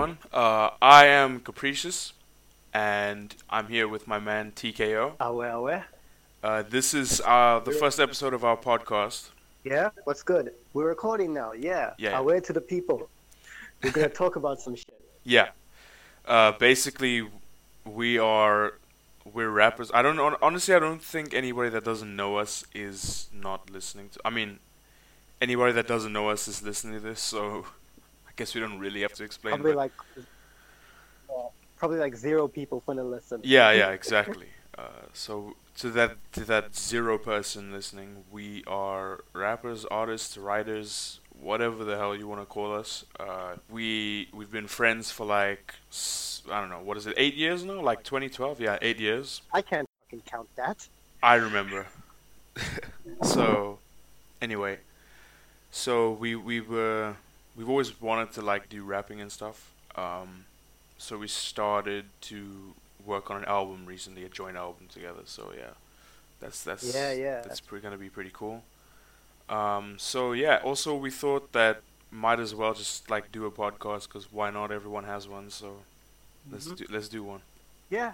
everyone. Uh, I am Capricious, and I'm here with my man TKO. Awe, awe. Uh, this is uh, the first episode of our podcast. Yeah, what's good? We're recording now. Yeah. Yeah. Awe to the people. We're gonna talk about some shit. Yeah. Uh, basically, we are we're rappers. I don't know. Honestly, I don't think anybody that doesn't know us is not listening to. I mean, anybody that doesn't know us is listening to this. So, guess we don't really have to explain. Probably but- like, uh, probably like zero people gonna listen. Yeah, yeah, exactly. Uh, so to that to that zero person listening, we are rappers, artists, writers, whatever the hell you want to call us. Uh, we we've been friends for like I don't know what is it, eight years now? Like 2012? Yeah, eight years. I can't fucking count that. I remember. so, anyway, so we we were we've always wanted to like do rapping and stuff. Um, so we started to work on an album recently, a joint album together. So yeah, that's that's Yeah, yeah. that's pretty gonna be pretty cool. Um, so yeah, also we thought that might as well just like do a podcast because why not? Everyone has one, so let's Mhm. do let's do one. Yeah.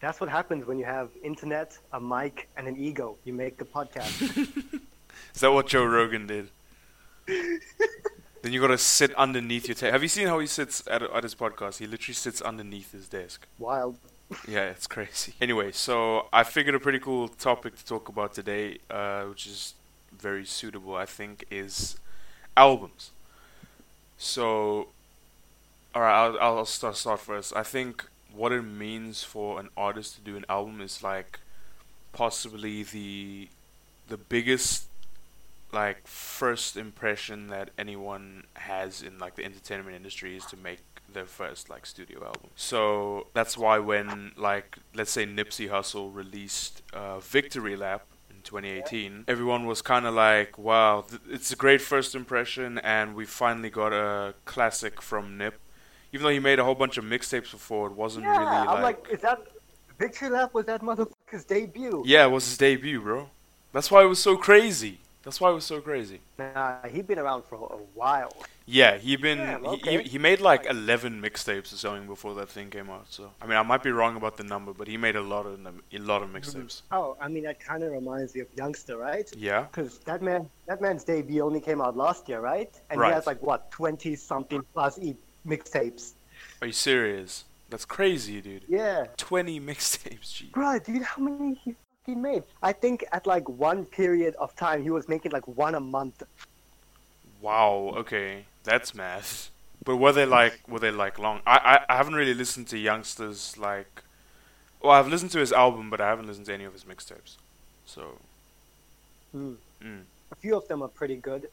That's what happens when you have internet, a mic, and an ego. You make a podcast. Is that what Joe Rogan did? then you gotta sit underneath your table. Have you seen how he sits at, at his podcast? He literally sits underneath his desk. Wild. Yeah, it's crazy. Anyway, so I figured a pretty cool topic to talk about today, uh, which is very suitable, I think, is albums. So, alright, I'll, I'll start, start first. I think what it means for an artist to do an album is like possibly the the biggest like first impression that anyone has in like the entertainment industry is to make their first like studio album. So that's why when like let's say Nipsey Hussle released uh, Victory Lap in 2018, everyone was kind of like, "Wow, th- it's a great first impression, and we finally got a classic from Nip." Even though he made a whole bunch of mixtapes before, it wasn't Yeah, really I'm like, is that Victory Lap was that motherfucker's debut? yeah, it was his debut, bro. That's why it was so crazy. That's why it was so crazy. Nah, he'd been around for a while. Yeah, he'd been Yeah, he, okay. he he made like eleven mixtapes or something before that thing came out. So I mean, I might be wrong about the number, but he made a lot of a lot of mixtapes. Mm-hmm. Oh, I mean that kind of reminds me of Youngsta, right? Yeah, Because that man, that man's debut only came out last year, right? And Right. he has like what, twenty something plus e mixtapes. are you serious? That's crazy, dude. Yeah, Twenty mixtapes, gee. bro, dude, how many he made? I think at like one period of time he was making like one a month. Wow. Okay, that's math. But were they like were they like long? I, I I haven't really listened to youngsters like. Well, I've listened to his album, but I haven't listened to any of his mixtapes. So. Hmm. Mm. A few of them are pretty good,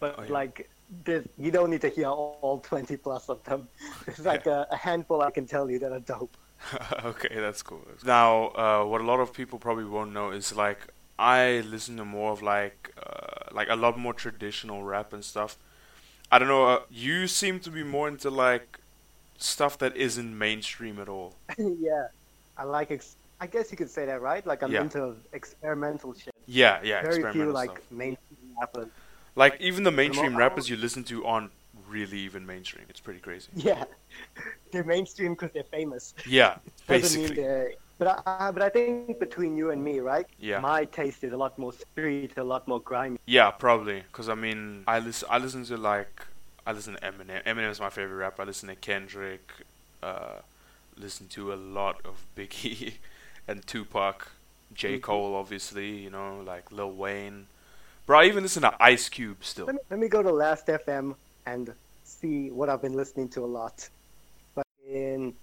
but Oh, yeah. like. You don't need to hear all, all 20 plus of them. There's like a, a handful I can tell you that are dope. okay, that's cool. Now, uh, what a lot of people probably won't know is like I listen to more of like uh, like a lot more traditional rap and stuff. I don't know. Uh, you seem to be more into like stuff that isn't mainstream at all. yeah, I like. Ex- I guess you could say that, right? Like I'm Yeah. into experimental shit. Yeah, yeah, Very few experimental like stuff. mainstream rappers. Like even the mainstream rappers you listen to aren't really even mainstream. It's pretty crazy. Yeah, they're mainstream because they're famous. Yeah, basically. But I, but I think between you and me, right? Yeah. My taste is a lot more street, a lot more grimy. Yeah, probably. Cause I mean, I listen. I listen to like I listen to Eminem. Eminem is my favorite rapper. I listen to Kendrick. Uh, listen to a lot of Biggie and Tupac. J Mhm. Cole, obviously. You know, like Lil Wayne. Bro, I even listen to Ice Cube still. Let me, let me go to Last FM and see what I've been listening to a lot. But in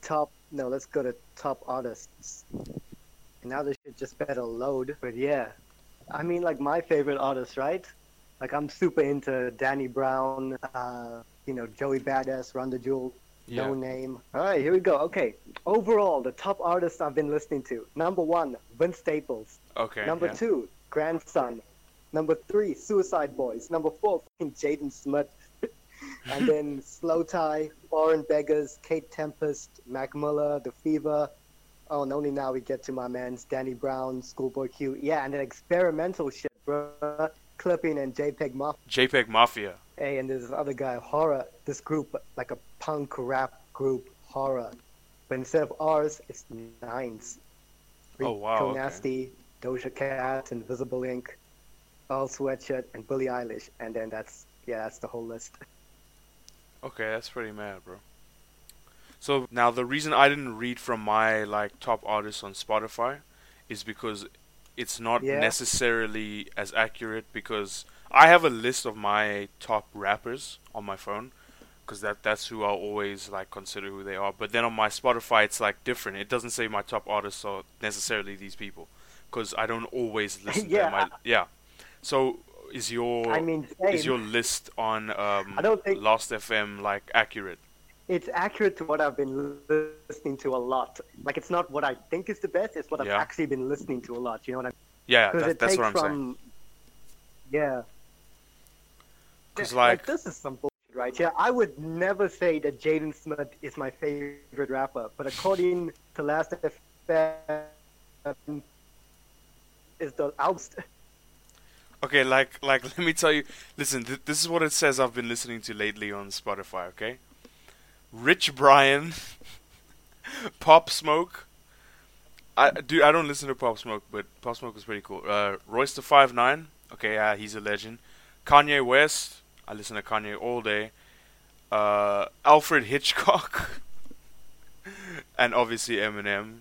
top, no, let's go to top artists. And now this shit just better load. But yeah, I mean, like my favorite artists, right? Like I'm super into Danny Brown, uh, you know, Joey Badass, Run the Jewel, Yeah. Noname. All right, here we go. Okay, overall, the top artists I've been listening to. Number one, Vince Staples. Okay. Number yeah. two, Grandson. Number three, Suicide Boys. Number four, fucking Jaden Smith. And then Slowthai, Foreign Beggars, Kate Tempest, Mac Miller, The Fever. Oh, and only now we get to my man's Danny Brown, Schoolboy Q. Yeah, and then experimental shit, bro. Clipping and JPEG Mafia. JPEG Mafia. A, and there's this other guy, Horror. This group, like a punk rap group, Horror. But instead of R's, it's nines. Oh, wow, okay. Nasty, Doja Cat, Invisible Ink, Earl Sweatshirt, and Billie Eilish. And then that's yeah, that's the whole list. Okay, that's pretty mad, bro. So now the reason I didn't read from my like top artists on Spotify is because it's not Yeah. necessarily as accurate because I have a list of my top rappers on my phone because that that's who I'll always like consider who they are. But then on my Spotify it's like different. It doesn't say my top artists are necessarily these people because I don't always listen to them. Yeah. I, yeah. So is your I mean, is your list on um, I don't think- Last FM like accurate? it's accurate to what I've been listening to a lot. Like it's not what I think is the best; it's what I've actually been listening to a lot. You know what I mean? Yeah, that, that's what I'm saying. from yeah. 'Cause, Yeah, like- this is some bullshit, right? Yeah, I would never say that Jaden Smith is my favorite rapper, but according to Last FM, is the album. Okay, like like let me tell you. Listen, th- this is what it says I've been listening to lately on Spotify. Okay, Rich Brian, Pop Smoke. I dude, I don't listen to Pop Smoke, but Pop Smoke is pretty cool. Uh, Royce the Five Nine. Okay, yeah, he's a legend. Kanye West. I listen to Kanye all day. Uh, Alfred Hitchcock, and obviously Eminem.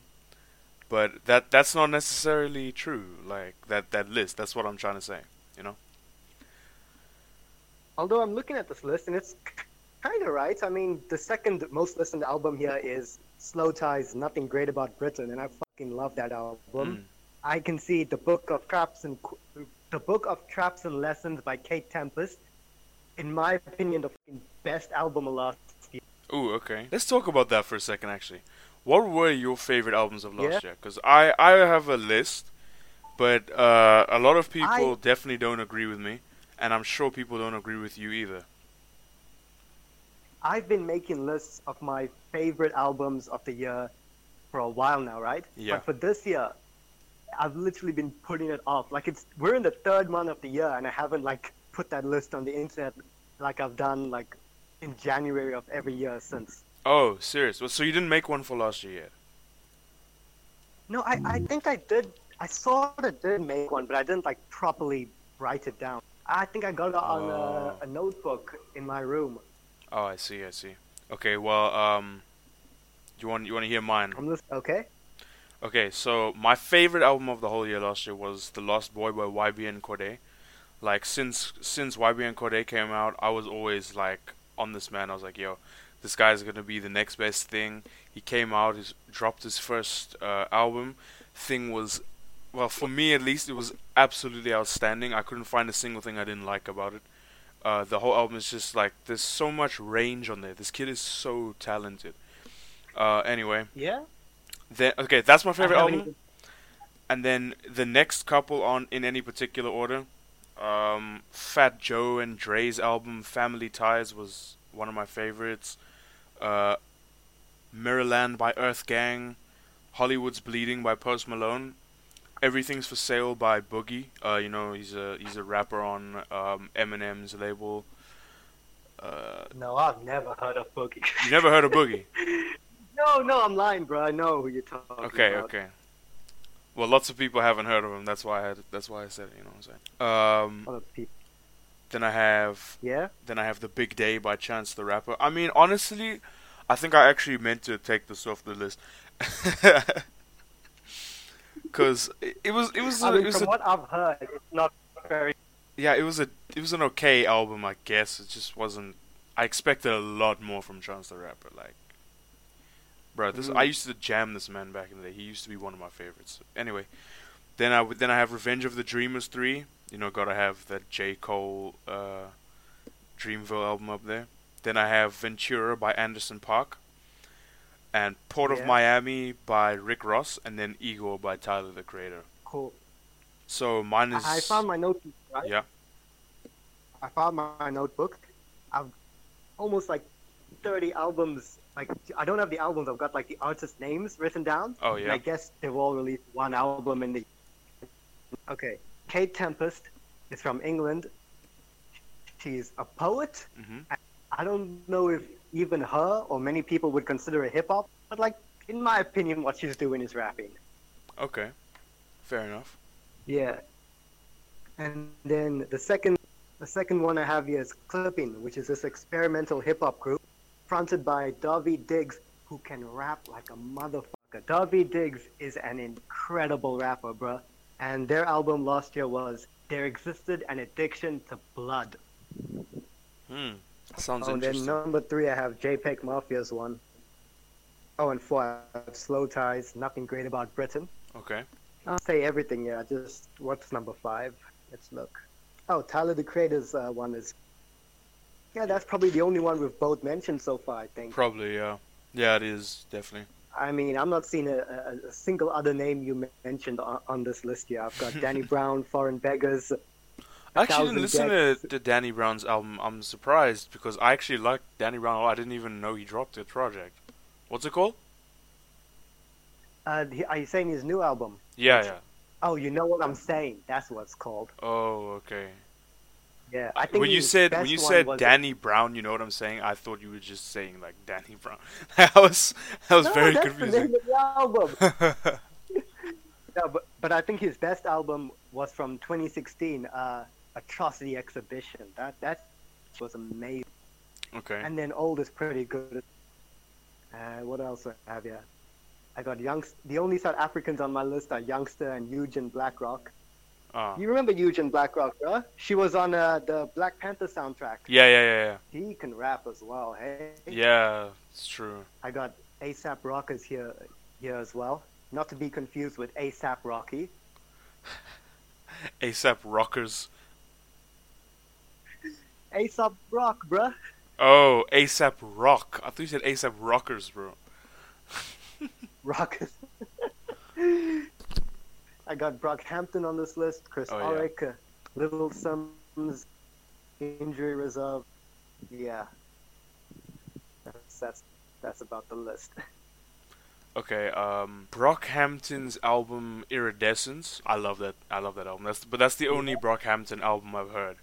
But that that's not necessarily true. Like that that list. That's what I'm trying to say. You know. Although I'm looking at this list and it's kind of right. I mean, the second most listened album here is Slowthai's, Nothing Great About Britain, and I fucking love that album. Mm. I can see the Book of Traps and the Book of Traps and Lessons by Kate Tempest. In my opinion, the fucking best album of last year. Ooh, okay. Let's talk about that for a second, actually. What were your favorite albums of last Yeah. year? Because I, I have a list, but uh, a lot of people I- definitely don't agree with me, and I'm sure people don't agree with you either. I've been making lists of my favorite albums of the year for a while now, right? Yeah. But for this year, I've literally been putting it off. Like it's we're in the third month of the year, and I haven't like put that list on the internet like I've done like in January of every year since. Oh, serious? Well, So you didn't make one for last year yet? No, I, I think I did. I sort of did make one, but I didn't like properly write it down. I think I got it on Oh. a, a notebook in my room. Oh, I see, I see. Okay, well, um, you want you want to hear mine? I'm just okay. Okay, so my favorite album of the whole year last year was The Lost Boy by YBN Cordae. Like since since YBN Cordae came out, I was always like on this man. I was like, yo, this guy's gonna be the next best thing. He came out, he dropped his first uh, album. Thing was, well, for me at least, it was absolutely outstanding. I couldn't find a single thing I didn't like about it. Uh, the whole album is just like there's so much range on there. This kid is so talented. Uh, anyway, Yeah. then okay, that's my favorite album. And then the next couple on in any particular order, um, Fat Joe and Dre's album "Family Ties" was one of my favorites. Uh, Mirrorland by Earth Gang, Hollywood's Bleeding by Post Malone, Everything's for Sale by Boogie. Uh, you know he's a he's a rapper on um, Eminem's label. Uh, No, I've never heard of Boogie. you never heard of Boogie? no, no, I'm lying, bro. I know who you're talking Okay, about. okay. Okay. Well, lots of people haven't heard of him. That's why I had. That's why I said it. You know what I'm saying? Um, Other people. then I have. Yeah. Then I have the Big Day by Chance the Rapper. I mean, honestly, I think I actually meant to take this off the list. Cause it, was it was I mean, it was from a, what I've heard, it's not very. yeah it was a it was an okay album I guess. It just wasn't I expected a lot more from Chance the Rapper like bro this Mm. I used to jam this man back in the day. He used to be one of my favorites. Anyway then I then I have Revenge of the Dreamers three. You know gotta have that J. Cole uh, Dreamville album up there. Then I have Ventura by Anderson .Paak and Port of Yeah. Miami by Rick Ross and then Igor by Tyler the Creator Cool. so mine is I found my notebook, right? yeah I found my notebook. I've almost like 30 albums. Like, I don't have the albums, I've got like the artist names written down. oh And yeah I guess they've all released one album in the. Okay. Kate Tempest is from England. she's a poet. hmm I don't know if even her or many people would consider a hip hop, but like in my opinion, what she's doing is rapping. Okay. Fair enough. Yeah. And then the second, the second one I have here is Clipping, which is this experimental hip hop group fronted by Daveed Diggs, who can rap like a motherfucker. Daveed Diggs is an incredible rapper, bruh. And their album last year was There Existed an Addiction to Blood. Hmm. Sounds Oh, and then number three, I have JPEG Mafia's one. Oh, and four, I have Slowthai's, Nothing Great About Britain. Okay. I'll say everything, yeah. Just what's number five? Let's look. Oh, Tyler the Creator's uh, one is. Yeah, that's probably the only one we've both mentioned so far, I think. Probably, yeah. Yeah, it is definitely. I mean, I'm not seeing a, a, a single other name you mentioned on, on this list here. I've got Danny Brown, Foreign Beggars. I actually didn't listen Decks. to, to Danny Brown's album. I'm surprised because I actually like Danny Brown. I didn't even know he dropped a project. What's it called? Uh, are you saying his new album? Yeah, yeah. Oh, you know what I'm saying? That's what it's called. Oh, okay. Yeah, I think when you said when you said Danny Brown, you know what I'm saying? I thought you were just saying like Danny Brown. that was that was no, very that's The confusing. name of the album. No, but, but I think his best album was from 2016, uh, Atrocity Exhibition. That that was amazing. okay. And then Old is pretty good. Uh, what else I have here? I got Youngst. The only South Africans on my list are Youngsta and Yugen Blakrok. Ah. You remember Yugen Blakrok, bro? She was on uh, the Black Panther soundtrack. Yeah, yeah, yeah, He can rap as well. Hey. yeah. Yeah, it's true. I got ASAP Rockers here here as well. Not to be confused with ASAP Rocky. ASAP Rockers. ASAP Rock, bruh. Oh, ASAP Rock. I thought you said ASAP Rockers, bro. Rockers. I got Brockhampton on this list, Chris Oh, yeah. Ulrich, Little Simz, Injury Reserve. Yeah. That's, that's, that's about the list. Okay, um, Brockhampton's album Iridescence. I love that. I love that album. That's but that's the only Brockhampton album I've heard.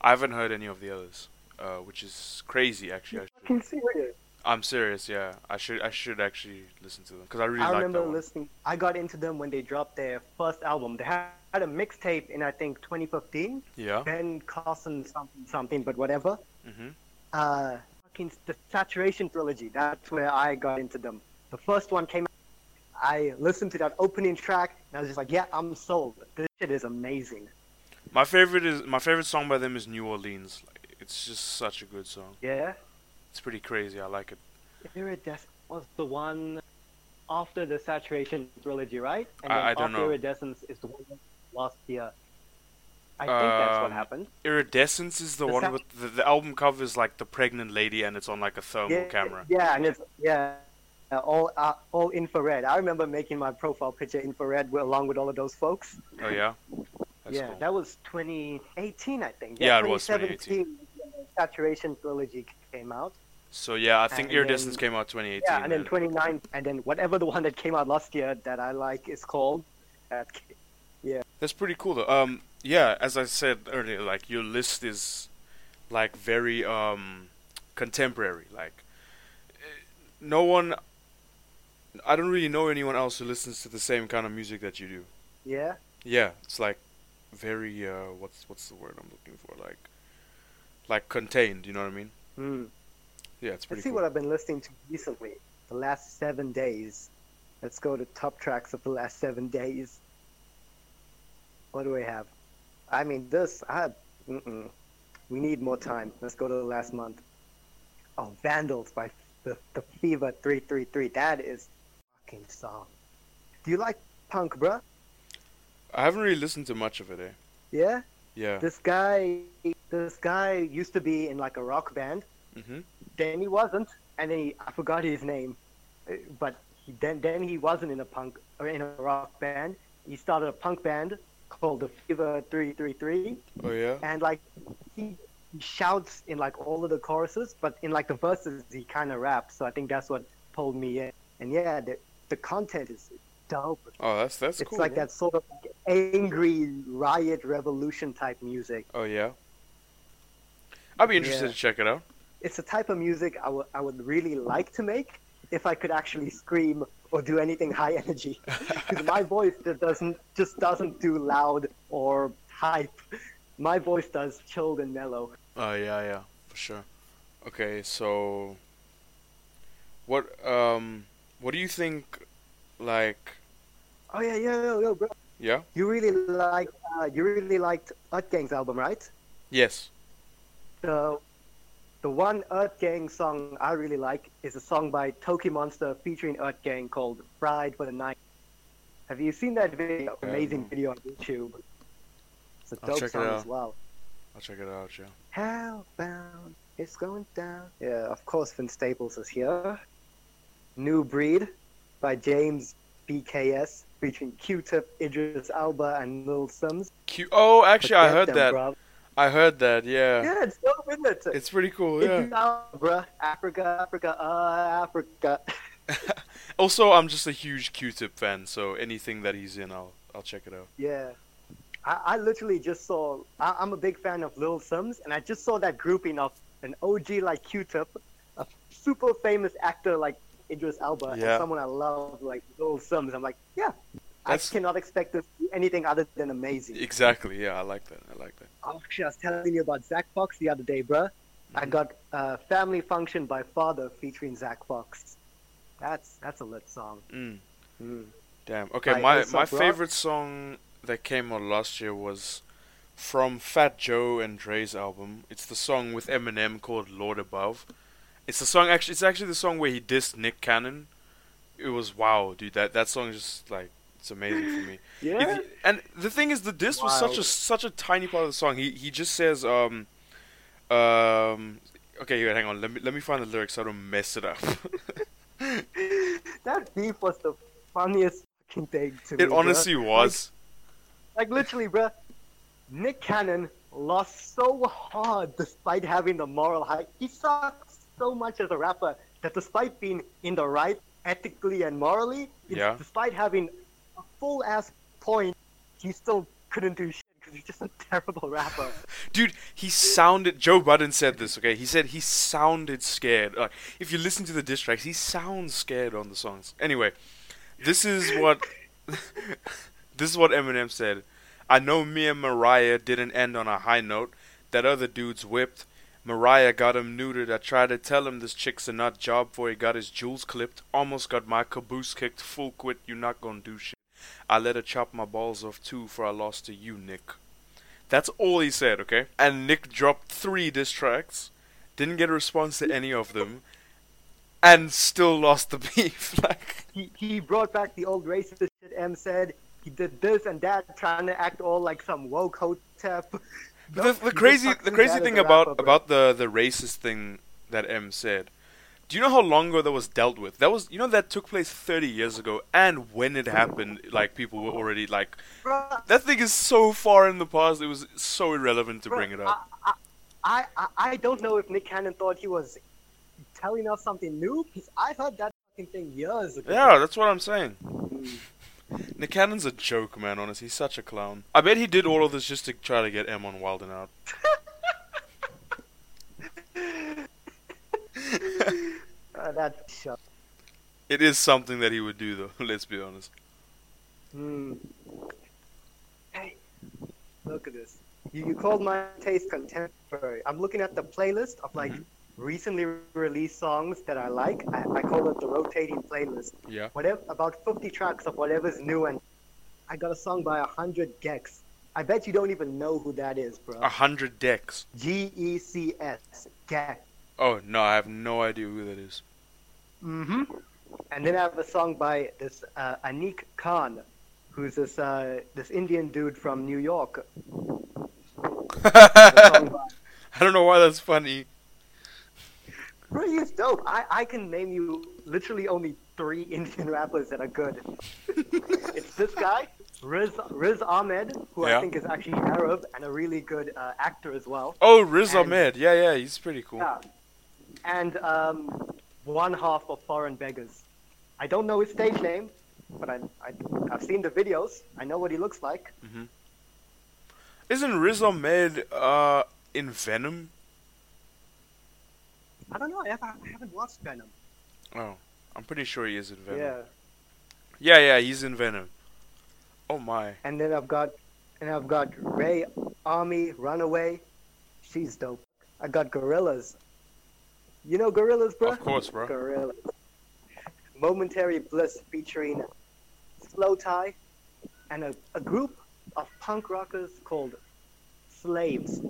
I haven't heard any of the others, uh, which is crazy. Actually, I should, Fucking serious. I'm serious. Yeah, I should. I should actually listen to them because I really I like remember listening. I got into them when they dropped their first album. They had a mixtape in I think 2015. Yeah. Ben Carson something something, but whatever. Mhm. Uh, fucking the Saturation trilogy. That's where I got into them. The first one came. out. I listened to that opening track and I was just like, yeah, I'm sold. This shit is amazing. My favorite is my favorite song by them is New Orleans. Like, it's just such a good song. Yeah. It's pretty crazy. I like it. Iridescent was the one after the Saturation trilogy, right? And I- then I don't after know. Iridescence is the one last year. I think that's what Um, happened. Iridescence is the, The one Sat- with the, the album cover is like the pregnant lady and it's on like a thermal yeah, camera. Yeah, and it's yeah, uh, all uh, all infrared. I remember making my profile picture infrared along with all of those folks. Oh yeah. That's yeah, cool. that was 2018, I think. Yeah, it was 2017, Saturation trilogy came out. So yeah, I think and Iridescence then- came out 2018. Yeah, and then 29, and then whatever the one that came out last year that I like is called. yeah. That's pretty cool though. Um, yeah, as I said earlier, like your list is like very um contemporary. Like eh, no one, I don't really know anyone else who listens to the same kind of music that you do. yeah. Yeah, it's like very uh, what's what's the word I'm looking for? Like like contained. You know what I mean? Hmm. Yeah, it's pretty Let's see cool. what I've been listening to recently. The last seven days. Let's go to top tracks of the last seven days. What do we have? I mean, this. I. Mm-mm. We need more time. Let's go to the last month. Oh, Vandals by the the Fever three three three. That is fucking song. Do you like punk, bruh? I haven't really listened to much of it. Eh? Yeah. Yeah. This guy. This guy used to be in like a rock band. Mm-hmm. then he wasn't, and then he, I forgot his name, Uh, but he, then then he wasn't in a punk or in a rock band. He started a punk band called the Fever Three Three Three. Oh yeah. and like he, he shouts in like all of the choruses, but in like the verses he kind of raps. So I think that's what pulled me in. And yeah, the the content is dope. Oh, that's that's it's cool. like bro. that sort of angry riot revolution type music. Oh yeah. I'd be interested Yeah. to check it out. It's the type of music I would I would really like to make if I could actually scream or do anything high energy. Because my voice just doesn't just doesn't do loud or hype. My voice does chilled and mellow. Oh yeah, yeah, for sure. Okay, so what um what do you think like Oh yeah, yeah, yeah, yeah bro. yeah? You really like uh, you really liked Earth Gang's album, right? Yes. The the one Earth Gang song I really like is a song by TOKiMONSTA featuring Earth Gang called "Fried for the Night." Have you seen that video? Amazing video on YouTube. It's a I'll dope check it song out. as well. I'll check it out, yeah. Hellbound, it's going down. Yeah, of course, Vince Staples is here. New Breed by James BKS featuring Q-Tip, Idris Elba, and Lil Simz. Q- oh, actually I heard them, that. bruv. I heard that, yeah. Yeah, it's dope, isn't it? It's pretty cool, Idris yeah. Elba, bruh. Africa, Africa, uh, Africa. also, I'm just a huge Q-Tip fan, so anything that he's in, I'll I'll check it out. Yeah. I, I literally just saw. I, I'm a big fan of Lil Simz, and I just saw that grouping of an OG like Q-Tip, a super famous actor like Idris Elba, Yeah. and someone I love like Lil Simz. I'm like, yeah, That's- I cannot expect this to be anything other than amazing. Exactly, yeah, I like that. I like that. Oh, actually, I was telling you about Zach Fox the other day, bruh. I Mhm. got uh, Family Function by Father featuring Zach Fox. That's that's a lit song. Mm. Mm. Damn. Okay, my my favorite song that came out last year was from Fat Joe and Dre's album. It's the song with Eminem called Lord Above. It's the song actually it's actually the song where he dissed Nick Cannon. It was wow, dude. That that song is just like it's amazing for me. Yeah. You- and the thing is, the diss was such a such a tiny part of the song. He he just says um um okay, wait, hang on. Let me let me find the lyrics so I don't mess it up. that beef was the funniest fucking thing to me. it bruh. honestly was. Like literally, bruh. Nick Cannon lost so hard despite having the moral high. He sucks so much as a rapper that despite being in the right ethically and morally, Yeah. despite having a full ass point, he still couldn't do shit because he's just a terrible rapper. Dude, he sounded. Joe Budden said this. Okay, he said he sounded scared. Like if you listen to the diss tracks, he sounds scared on the songs. Anyway, this is what this is what Eminem said. I know me and Mariah didn't end on a high note. That other dude's whipped. Mariah got him neutered. I tried to tell him this chick's a nut job for he got his jewels clipped. Almost got my caboose kicked. Full quit. You not gonna do shit. I let her chop my balls off too, for I lost to you, Nick. That's all he said, okay? And Nick dropped three diss tracks, didn't get a response to any of them, and still lost the beef. like, he, he brought back the old racist shit M said. He did this and that, trying to act all like some woke hotep. The, the crazy, the crazy thing about about the the racist thing that M said. Do you know how long ago that was dealt with? That was, you know, that took place 30 years ago, and when it happened, like people were already like, that thing is so far in the past. It was so irrelevant to bring it up. I, I, I don't know if Nick Cannon thought he was telling us something new, because I heard that fucking thing years ago. Yeah, that's what I'm saying. Hmm. Nick Cannon's a joke, man. Honestly, he's such a clown. I bet he did all of this just to try to get M on Wild Out. Uh, that shut. It is something that he would do, though. Let's be honest. Mm. Hey, look at this. You, you called my taste contemporary. I'm looking at the playlist of like Mhm. Recently released songs that I like. I, I call it the rotating playlist. Yeah. Whatever, about 50 tracks of whatever's new, and I got a song by 100 Gecs. I bet you don't even know who that is, bro. A hundred Gecs. G E C S. Gecs. Oh no, I have no idea who that is. Mm-hmm. And then I have a song by this uh, Anik Khan, who's this uh, this Indian dude from New York. A song by- I don't know why that's funny. He's dope. I, I can name you literally only three Indian rappers that are good. it's this guy, Riz Riz Ahmed, who Yeah. I think is actually Arab and a really good uh, actor as well. Oh, Riz And- Ahmed. Yeah, yeah, he's pretty cool. Yeah. And um, one half of Foreign Beggars. I don't know his stage name, but I, I I've seen the videos. I know what he looks like. Isn't Riz Ahmed uh in Venom? I don't know. I, haven't, I haven't watched Venom. Oh, I'm pretty sure he is in Venom. Yeah. Yeah, yeah, he's in Venom. Oh my. And then I've got, and I've got Ray Army Runaway. She's dope. I got Gorillaz. You know Gorillaz, bro? Of course, bro. Gorillaz. Momentary Bliss featuring Slow Tie and a, a group of punk rockers called Slaves.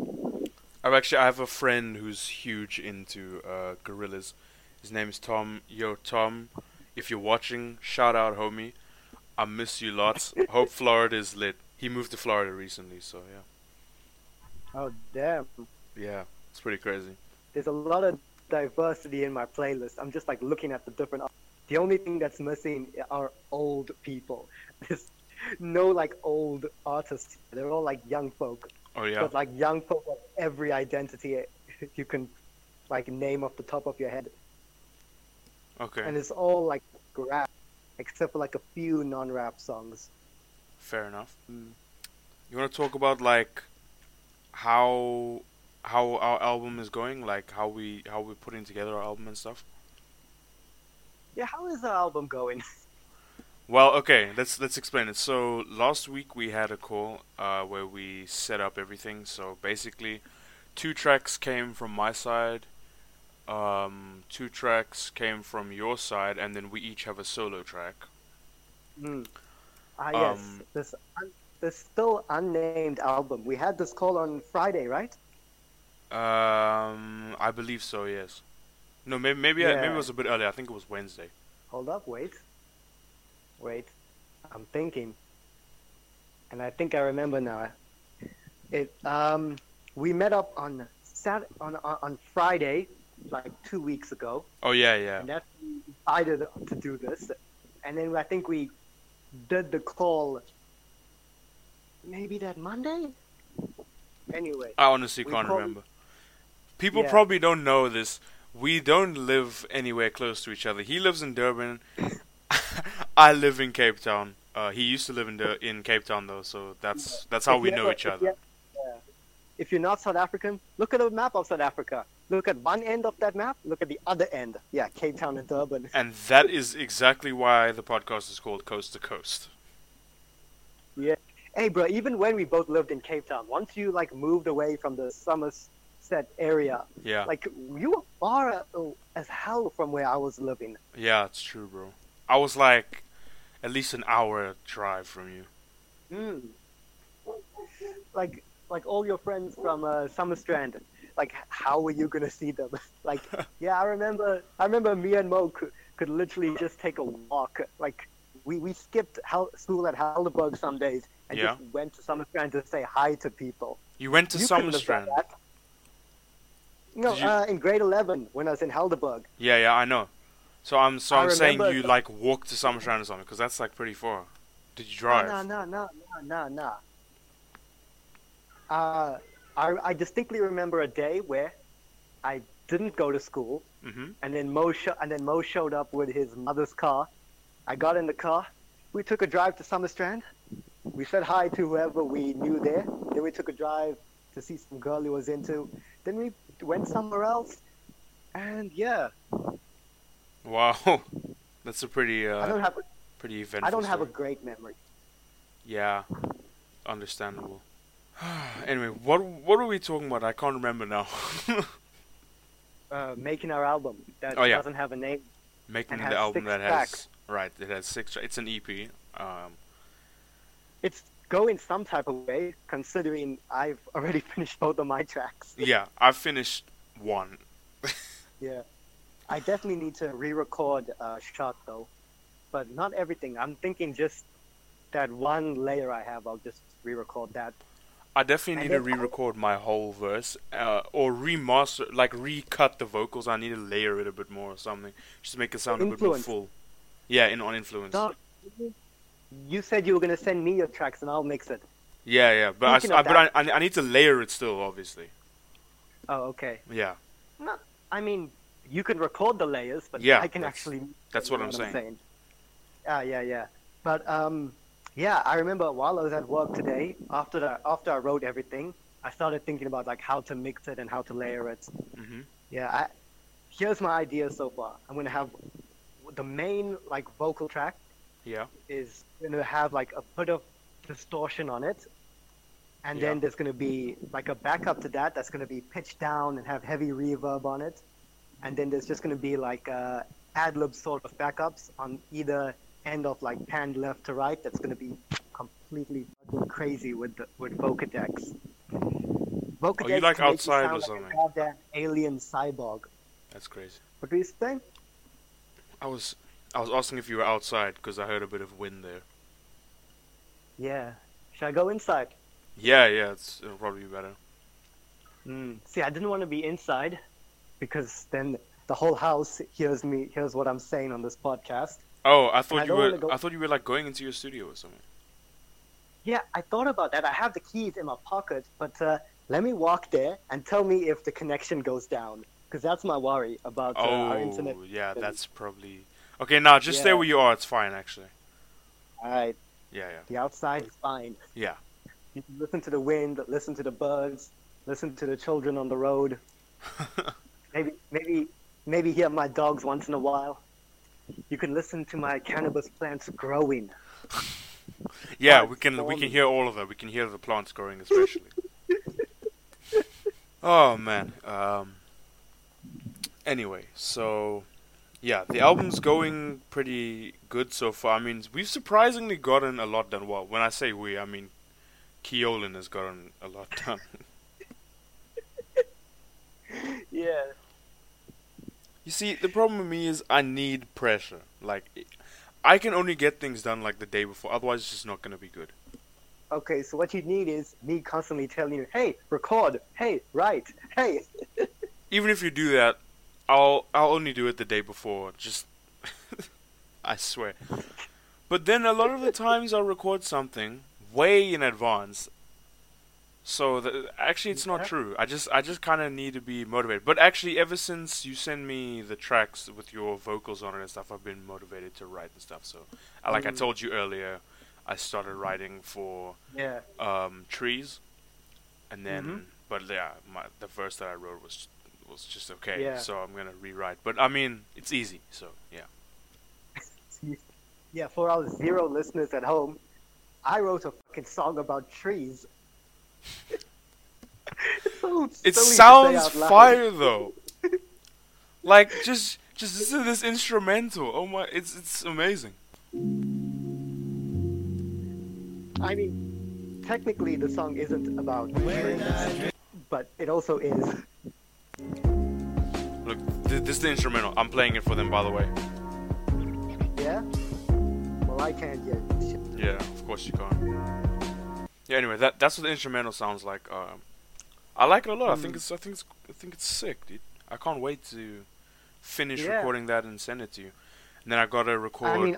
I've actually I have a friend who's huge into uh, Gorillaz. His name is Tom. Yo, Tom, if you're watching, shout out, homie. I miss you lots. Hope Florida is lit. He moved to Florida recently, so yeah. Oh damn! Yeah, it's pretty crazy. There's a lot of diversity in my playlist. I'm just like looking at the different. The only thing that's missing are old people. There's no like old artists. They're all like young folk. Oh yeah. But like young folk every identity you can like name off the top of your head. Okay. And it's all like rap, except for like a few non-rap songs. Fair enough. Mm. You want to talk about like how how our album is going, like how we how we're putting together our album and stuff? Yeah, how is the album going? Well, okay, let's let's explain it. So last week we had a call uh, where we set up everything. So basically, two tracks came from my side, um, two tracks came from your side, and then we each have a solo track. Mm. Ah, yes. Um, this un- this still unnamed album. We had this call on Friday, right? Um, I believe so. Yes. No, maybe maybe I, maybe it was a bit earlier. I think it was Wednesday. Hold up, wait. Wait. I'm thinking. And I think I remember now. It um we met up on Sat on on, Friday, like two weeks ago, Oh yeah, yeah. and that's we decided to do this. And then I think we did the call maybe that Monday? Anyway. I honestly can't remember. People Yeah. probably don't know this. We don't live anywhere close to each other. He lives in Durban. I live in Cape Town. Uh, he used to live in the in Cape Town though, so that's that's how If we know ever- each if other. you-. If you're not South African, look at a map of South Africa. Look at one end of that map. Look at the other end. Yeah, Cape Town and Durban. And that is exactly why the podcast is called Coast to Coast. Yeah. Hey, bro. Even when we both lived in Cape Town, once you like moved away from the Somerset area, Yeah, like you were far uh, as hell from where I was living. yeah, it's true, bro. I was like at least an hour drive from you. Mm. Like, like all your friends from uh, Summerstrand. Like, how were you gonna see them? like, yeah, I remember. I remember me and Mo could, could literally just take a walk. Like, we we skipped hel- school at Helderberg some days and Yeah. just went to Summerstrand to say hi to people. You went to you done Summerstrand. No, you- uh, in grade eleven when I was in Helderberg. Yeah, yeah, I know. So I'm so I I'm saying you the- like walked to Summerstrand or something because that's like pretty far. Did you drive? No, no, no, no, no, no. Uh, I I distinctly remember a day where I didn't go to school, Mhm. and then Mo sho- and then Mo showed up with his mother's car. I got in the car. We took a drive to Summerstrand. We said hi to whoever we knew there. Then we took a drive to see some girl he was into. Then we went somewhere else, and yeah, Wow, that's a pretty Uh, I don't have a, pretty eventful. I don't have a great memory. Yeah, understandable. anyway, what what are we talking about? I can't remember now. Uh, making our album that Oh, yeah. doesn't have a name. Making the album that has tracks. right, it has six. Tra- it's an EP. Um, it's going some type of way, considering I've already finished both of my tracks. yeah, I finished one. Yeah. I definitely need to re-record a shot though, but not everything. I'm thinking just that one layer I have. I'll just re-record that. I definitely need to re-record my whole verse, uh, or remaster, like recut the vocals. I need to layer it a bit more or something, just to make it sound a bit more full. Yeah, in on influence. You said you were gonna send me your tracks and I'll mix it. Yeah, yeah, but I, Speaking I- but I I need to layer it still, obviously. Oh, okay. Yeah, No, I mean you can record the layers, but Yeah, I can actually. that's what I'm saying. Ah, yeah, yeah. But um, yeah, I remember while I was at work today, after the, after I wrote everything, I started thinking about like how to mix it and how to layer it. hmm Yeah, I, here's my idea so far. I'm gonna have the main like vocal track Yeah. is gonna have like a bit of distortion on it, and then there's gonna be like a backup to that that's gonna be pitched down and have heavy reverb on it, and then there's just gonna be like uh, ad lib sort of backups on either end of like panned left to right. That's gonna be completely crazy with the, with Vocadex. Vocadex Oh, you like outside sound or like something? goddamn alien cyborg. That's crazy. What were you saying? I was I was asking if you were outside because I heard a bit of wind there. Yeah. Should I go inside? Yeah, yeah, it's it'll probably be better. Mm. See, I didn't want to be inside because then the whole house hears me, hears what I'm saying on this podcast. Oh, I I thought you don't were go- I thought you were like going into your studio or something. Yeah, I thought about that. I have the keys in my pocket, but uh, let me walk there and tell me if the connection goes down because that's my worry about uh, our internet. Oh, yeah, that's probably okay. Now just stay where you are. It's fine actually. All right, Yeah, Yeah, the outside is fine. yeah, You can listen to the wind, listen to the birds, listen to the children on the road. Maybe, maybe, maybe hear my dogs once in a while. You can listen to my cannabis plants growing. yeah, we can we can hear all of that. We can hear the plants growing, especially. oh man. Um. Anyway, so yeah, the album's going pretty good so far. I mean, we've surprisingly gotten a lot done. Well, when I say we, I mean Keolin has gotten a lot done. Yeah. You see, the problem with me is I need pressure. Like, I can only get things done like the day before. Otherwise, it's just not gonna be good. Okay, so what you need is me constantly telling you, hey, record, hey, write, hey. Even if you do that, I'll I'll only do it the day before. Just, I swear. But then a lot of the times I'll record something way in advance. So the, actually, it's not true. I just I just kind of need to be motivated. But actually, ever since you send me the tracks with your vocals on it and stuff, I've been motivated to write and stuff. So, I like I Mm. told you earlier, I started writing for Yeah. um, trees, and then Mhm. but yeah, my the verse that I wrote was was just okay. Yeah. So I'm gonna rewrite. But I mean, it's easy. So yeah. Yeah, for our zero listeners at home, I wrote a fucking song about trees. It's It silly to say sounds fire though. like just just listen to this instrumental. Oh my, it's it's amazing. I mean, technically the song isn't about trees, but it also is. Look, th- this is the instrumental. I'm playing it for them, by the way. Yeah? Well, I can't yet. Yeah, of course you can't. Yeah. Anyway, that that's what the instrumental sounds like. Um, I like it a lot. I think Mm. it's I think it's I think it's sick, dude. I can't wait to finish Yeah. recording that and send it to you. And then I gotta record I mean,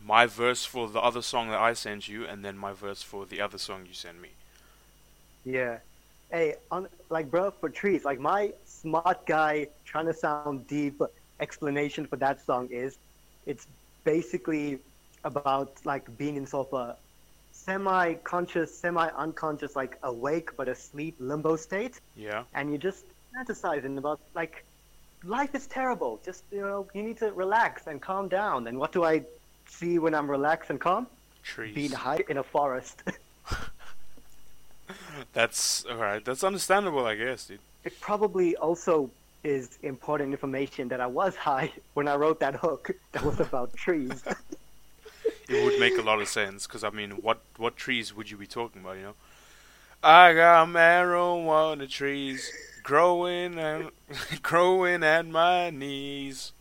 my verse for the other song that I sent you, and then my verse for the other song you send me. Yeah. Hey, on like bro, for trees, like my smart guy trying to sound deep explanation for that song is, it's basically about like being in sort of a semi-conscious, semi-unconscious, like awake but asleep limbo state, Yeah. and you're just fantasizing about like life is terrible. Just you know, you need to relax and calm down. And what do I see when I'm relaxed and calm? Trees. Being high in a forest. That's alright. That's understandable, I guess, dude. it probably also is important information that I was high when I wrote that hook that was about trees. It would make a lot of sense, because I mean, what what trees would you be talking about? You know, I got marijuana trees growing and growing at my knees.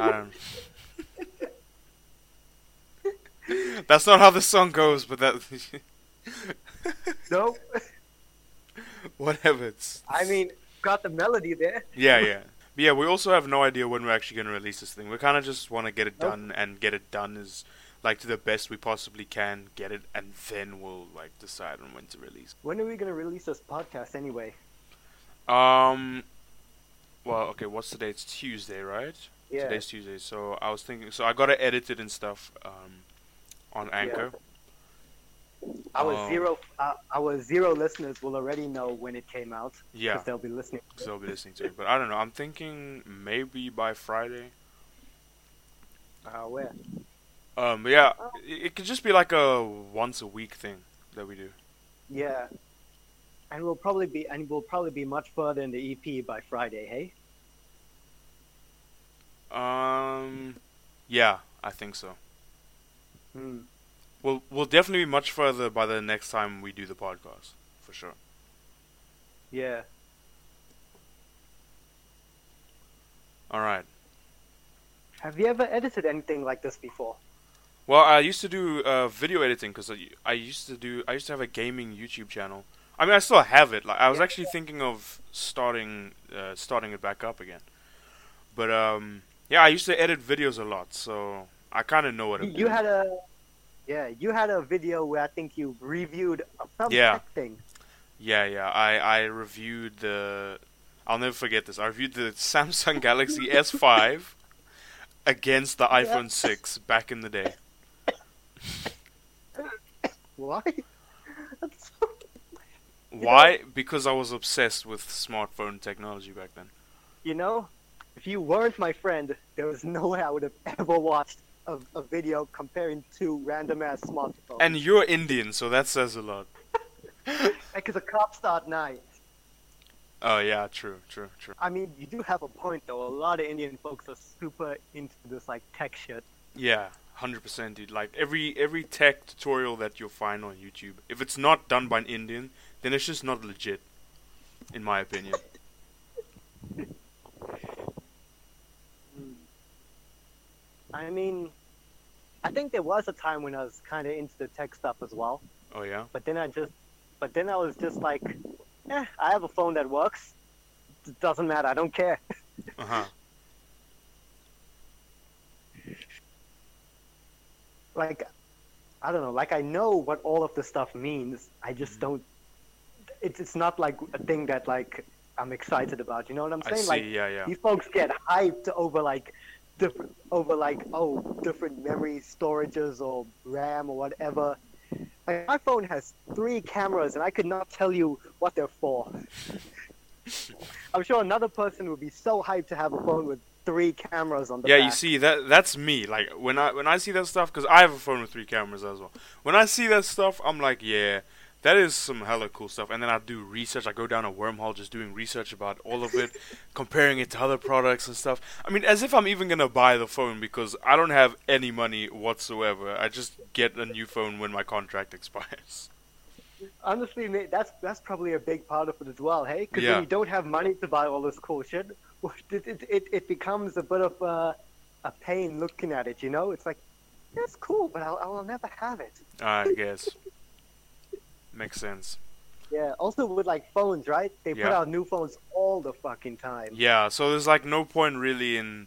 I don't. That's not how the song goes, but that nope. whatever. It's I mean, got the melody there. yeah, yeah. But yeah, we also have no idea when we're actually going to release this thing. We kind of just want to get it Nope. done and get it done as like to the best we possibly can, get it, and then we'll like decide on when to release. When are we gonna release this podcast anyway? Um, well, okay, what's today? It's Tuesday, right? Yeah. Today's Tuesday, so I was thinking, so I gotta edit it and stuff um, on Anchor. Our Oh. zero, uh, our zero listeners will already know when it came out because Yeah, they'll be listening. because they'll be listening to it. But I don't know. I'm thinking maybe by Friday. Uh, where? Um, yeah, it, it could just be like a once a week thing that we do. Yeah, and we'll probably be, and we'll probably be much further in the EP by Friday. Hey. Um, yeah, I think so. Hmm. We'll we'll definitely be much further by the next time we do the podcast, for sure. Yeah. All right. Have you ever edited anything like this before? Well, I used to do uh, video editing because I, I used to do I used to have a gaming YouTube channel. I mean, I still have it. Like, I was Yeah. actually thinking of starting uh, starting it back up again. But um, yeah, I used to edit videos a lot, so I kind of know what You, I'm you had a, yeah, you had a video where I think you reviewed some Yeah. thing. Yeah, yeah. I I reviewed the. I'll never forget this. I reviewed the Samsung Galaxy S5 against the iPhone 6 back in the day. Why? That's so... Why? Because I was obsessed with smartphone technology back then. You know, if you weren't my friend, there was no way I would have ever watched a, a video comparing two random ass smartphones. And you're Indian, so that says a lot. Because it's a cop start night. Oh yeah, true, true, true. I mean, you do have a point though. A lot of Indian folks are super into this like tech shit. Yeah, hundred percent, dude. Like every every tech tutorial that you'll find on YouTube, if it's not done by an Indian, then it's just not legit, in my opinion. I mean, I think there was a time when I was kind of into the tech stuff as well, Oh yeah. but then I just, but then I was just like, eh, I have a phone that works. It doesn't matter. I don't care. Uh huh. like I don't know, like I know what all of the stuff means. I just Mm-hmm. don't. It's it's not like a thing that like I'm excited about. You know what I'm I saying? see. Like yeah, yeah. these folks get hyped over like different over like oh different memory storages or RAM or whatever. Like my phone has three cameras and I could not tell you what they're for. I'm sure another person would be so hyped to have a phone with three cameras on the Yeah, back. you see that that's me. Like when I when I see that stuff, because I have a phone with three cameras as well. When I see that stuff, I'm like, yeah, that is some hella cool stuff. And then I do research. I go down a wormhole just doing research about all of it, comparing it to other products and stuff. I mean, as if I'm even gonna buy the phone because I don't have any money whatsoever. I just get a new phone when my contract expires. Honestly, that's that's probably a big part of it as well. Hey, because Yeah. when you don't have money to buy all this cool shit, it it, it, it becomes a bit of a, a pain looking at it. You know, it's like that's cool, but I'll I'll never have it. I guess makes sense. Yeah. Also with like phones, right? They put out new phones all the fucking time. Yeah, so there's like no point really in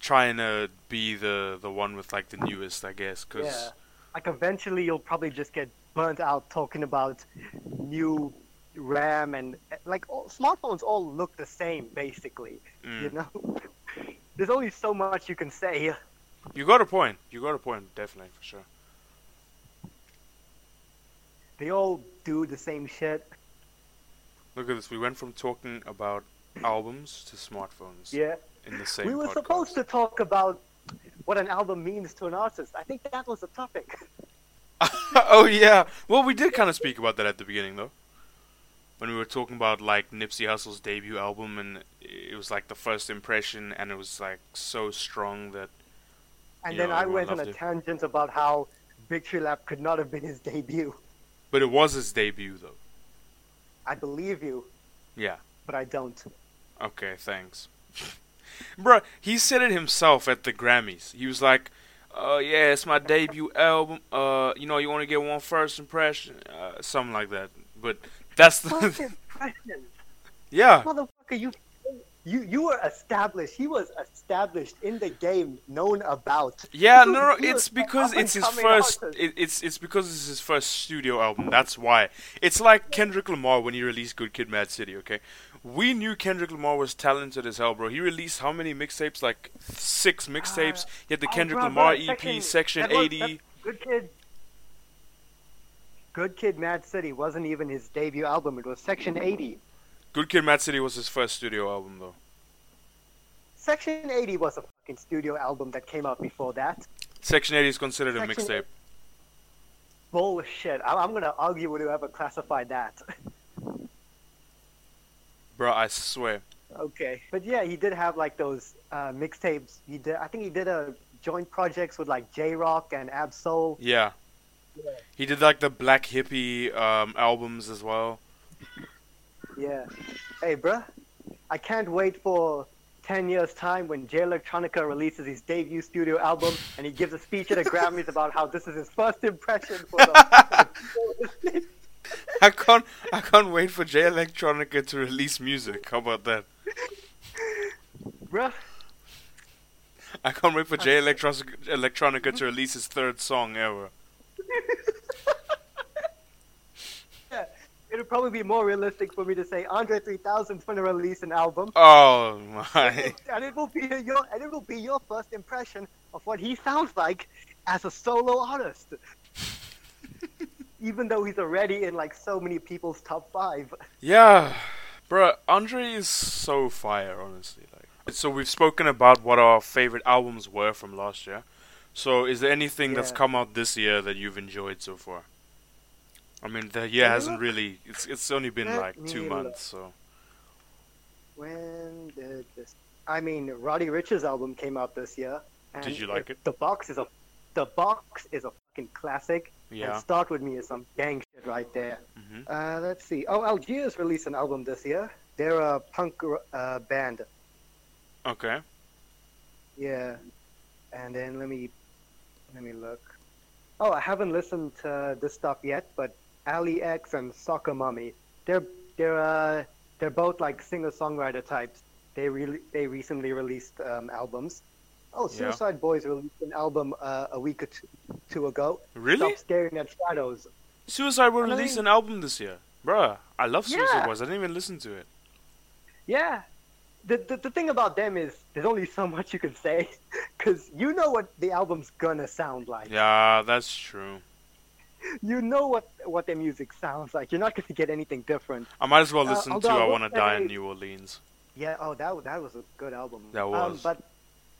trying to be the the one with like the newest, I guess, because Yeah. Like eventually, you'll probably just get burnt out talking about new RAM and like all, smartphones all look the same basically. mm, You know, there's only so much you can say. Here. You got a point. You got a point, definitely for sure. They all do the same shit. Look at this. We went from talking about albums to smartphones Yeah. in the same. we were podcast. supposed to talk about what an album means to an artist. I think that was the topic. oh yeah. Well, we did kind of speak about that at the beginning, though. When we were talking about like Nipsey Hussle's debut album, and it was like the first impression, and it was like so strong that And then I went on a it. tangent about how Victory Lap could not have been his debut. But it was his debut, though. I believe you, Yeah. but I don't. Okay, thanks. Bruh, he said it himself at the Grammys. He was like, uh, yeah, it's my debut album. Uh, you know, you want to get one first impression? Uh, something like that. But that's the. impression. yeah. Motherfucker, you you you were established. He was established in the game, known about. Yeah, no, no, it's because it's his first. It, it's it's because it's his first studio album. That's why. It's like Kendrick Lamar when he released Good Kid, Mad City. Okay, we knew Kendrick Lamar was talented as hell, bro. He released how many mixtapes? Like six mixtapes. Uh, he had the Oh, Kendrick Lamar bruh, EP, Section- Section was- eighty. Good kid. Good Kid, Mad City wasn't even his debut album. It was Section 80. Good Kid, Mad City was his first studio album, though. Section 80 was a fucking studio album that came out before that. Section 80 is considered a mixtape. Bullshit. I- I'm gonna argue with whoever classified that. Bro, I swear. okay. But yeah, he did have like those uh, mixtapes. He did. I think he did a joint projects with like Jay Rock and Ab Soul. Yeah. Yeah. He did like the Black Hippie um, albums as well. Yeah. Hey, bruh. I can't wait for 10 years' time when Jay Electronica releases his debut studio album and he gives a speech at the Grammys about how this is his first impression for the. I can't I can't wait for Jay Electronica to release music. How about that? bruh. I can't wait for J Electros- Electronica to release his third song ever. Yeah. It'll probably be more realistic for me to say Andre 3000's going to release an album. Oh my. and it will be your and it will be your first impression of what he sounds like as a solo artist. Even though he's already in like so many people's top five. Yeah, bruh, Andre is so fire, honestly. Like, so we've spoken about what our favorite albums were from last year. So, is there anything that's come out this year that you've enjoyed so far? I mean, the year me hasn't really. It's it's only been like two months, so When did this? I mean, Roddy Ricch's album came out this year. And Did you like it? The box is a, the box is a fucking classic. yeah. And Start with Me is some gang shit right there. hmm Uh, let's see. Oh, Algiers released an album this year. They're a punk uh, band. Okay. Yeah. And then let me let me look. Oh, I haven't listened to this stuff yet, but Allie X and Soccer Mommy. They're they're uh they're both like singer-songwriter types. They really they recently released um, albums. Oh, Yeah. Suicide Boys released an album uh, a week or two, two ago. Really? Stop staring at shadows. Suicide will I mean- release an album this year, bruh. I love Suicide Yeah. Boys. I didn't even listen to it. Yeah. The, the, the thing about them is there's only so much you can say because you know what the album's gonna sound like. Yeah, that's true. You know what what their music sounds like. You're not gonna get anything different. I might as well Uh, listen to I I Wanna Die in New Orleans. Yeah. Oh, that that was a good album. That Um, was. but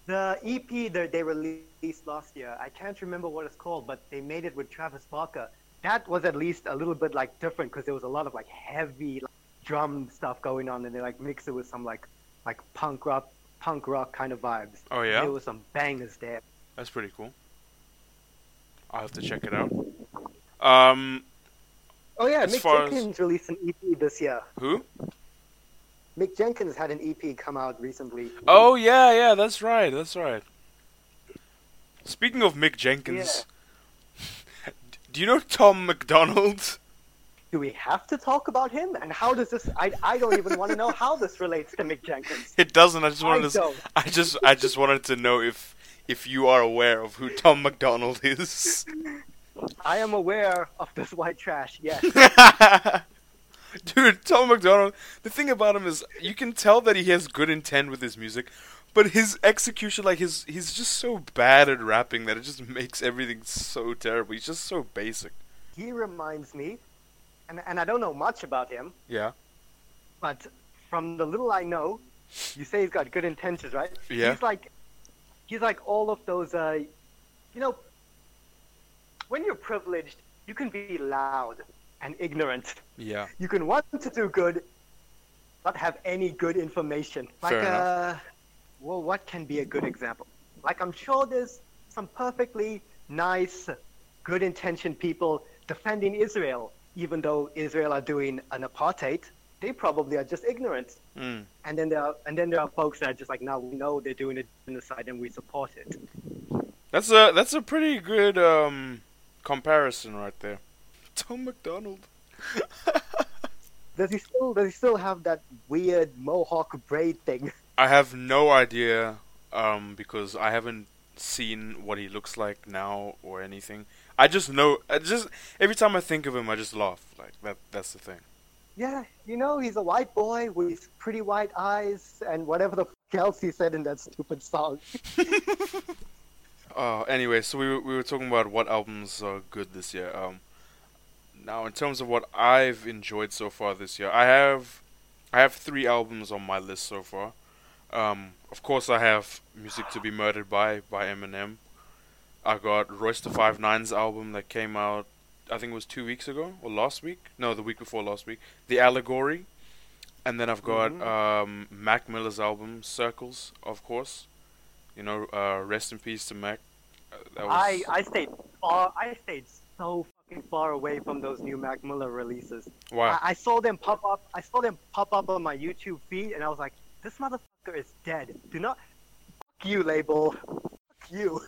the EP that they released last year, I can't remember what it's called, but they made it with Travis Barker. That was at least a little bit like different because there was a lot of like heavy like, drum stuff going on, and they like mixed it with some like like punk rock punk rock kind of vibes. Oh yeah, There was some bangers there. that's pretty cool. I'll have to check it out. Um, Oh yeah, Mick far as- Jenkins released an EP this year. who? Mick Jenkins had an EP come out recently. Oh yeah, yeah, that's right, that's right. Speaking of Mick Jenkins, do you know Tom MacDonald? Do we have to talk about him? And how does this? I, I don't even want to know how this relates to Mick Jenkins. It doesn't. I just I wanted to. don't. I just. I just wanted to know if if you are aware of who Tom MacDonald is. I am aware of this white trash. Yes. Dude, Tom MacDonald. The thing about him is, you can tell that he has good intent with his music, but his execution, like his, he's just so bad at rapping that it just makes everything so terrible. He's just so basic. he reminds me, and and I don't know much about him, Yeah. but from the little I know, you say he's got good intentions, right? Yeah. He's like, he's like all of those. Uh, you know, when you're privileged, you can be loud and ignorant. Yeah. You can want to do good, not have any good information. Like, Fair uh, well, what can be a good example? Like, I'm sure there's some perfectly nice, good intentioned people defending Israel, even though Israel are doing an apartheid. They probably are just ignorant. Mm. And then there are, and then there are folks that are just like, now we know they're doing a genocide and we support it. That's a that's a pretty good um comparison right there. Tom MacDonald. Does he still does he still have that weird mohawk braid thing? I have no idea um because I haven't seen what he looks like now or anything. I just know I just every time I think of him I just laugh. Like that that's the thing. Yeah, you know, he's a white boy with pretty white eyes and whatever the else he said in that stupid song. Uh anyway, so we were, we were talking about what albums are good this year. Um now, in terms of what I've enjoyed so far this year, I have I have three albums on my list so far. Um, of course, I have "Music to Be Murdered By" by Eminem. I got Royce da Five Nine's album that came out, I think it was two weeks ago or last week. No, the week before last week. The Allegory, and then I've got Mhm. um, Mac Miller's album "Circles," of course. You know, uh, rest in peace to Mac. Uh, that was, I I stayed far. I stayed so fucking far away from those new Mac Miller releases. wow. I, I saw them pop up. I saw them pop up on my YouTube feed, and I was like, "This motherfucker is dead. Do not fuck you, label. Fuck you."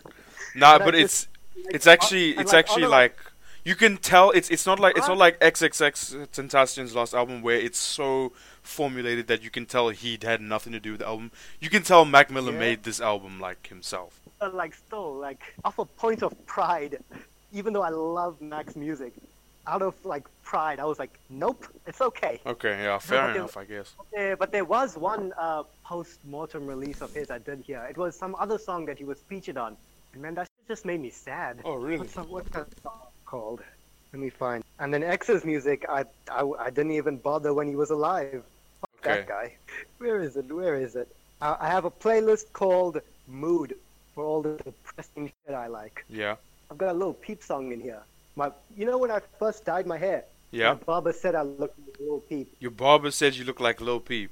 Nah, but it's like, it's actually it's like, actually like you can tell it's it's not like it's not like XXXTentacion's last album where it's so formulated that you can tell he had nothing to do with the album. You can tell Mac Miller Yeah. made this album like himself. uh, like still like off a point of pride, even though I love Mac's music, out of like pride, I was like, nope, it's okay. Okay, yeah, fair but enough, I guess. Uh, but there was one uh, post-mortem release of his I did hear. It was some other song that he was featured on, man, that shit just made me sad. Oh, really? What's, that- what's that song called? Let me find. And then X's music, I, I, I didn't even bother when he was alive. Fuck Okay. that guy. Where is it? Where is it? I, I have a playlist called Mood for all the depressing shit I like. Yeah, I've got a Lil Peep song in here. My, you know when I first dyed my hair? yeah. My barber said I looked like Lil Peep. Your barber said you look like Lil Peep,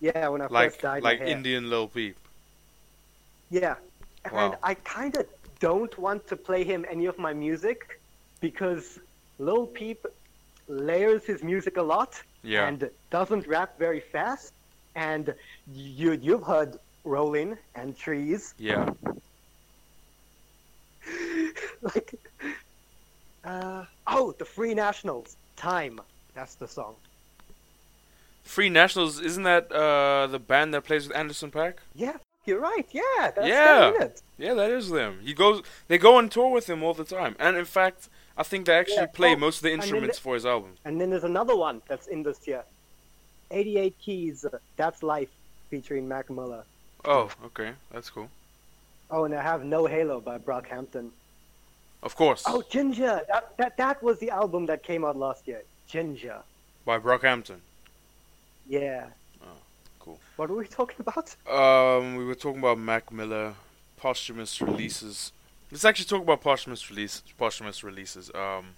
Yeah, when I like first dyed like my hair. Like Indian Lil Peep. Yeah. And Wow. I kind of don't want to play him any of my music because Lil Peep layers his music a lot Yeah, and doesn't rap very fast. And you you've heard Rolling and Trees. yeah. like uh oh, the Free Nationals. Time. That's the song. Free Nationals isn't that uh the band that plays with Anderson .Paak? Yeah, you're right. Yeah, that's Yeah. Yeah, that is them. He goes. They go on tour with him all the time, and in fact, I think they actually Yeah, play oh, most of the instruments the- for his album. And then there's another one that's in this year. 88 Keys, uh, That's Life, featuring Mac Miller. Oh, okay, that's cool. Oh, and I have No Halo by Brockhampton. Of course, Oh, Ginger! That, that, that was the album that came out last year. Ginger. by Brockhampton. Yeah. What were we talking about? Um, we were talking about Mac Miller posthumous releases. Let's actually talk about posthumous release posthumous releases. Um,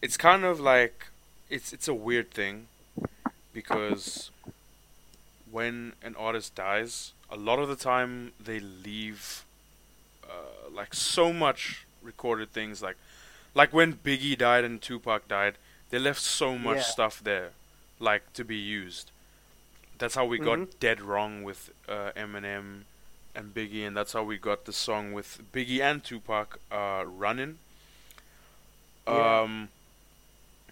it's kind of like it's it's a weird thing because when an artist dies, a lot of the time they leave uh, like so much recorded things like like when Biggie died and Tupac died, they left so much Yeah. stuff there like to be used. That's how we got Mhm. Dead Wrong with uh, Eminem and Biggie, and that's how we got the song with Biggie and Tupac, uh, "Runnin'." Yeah. Um,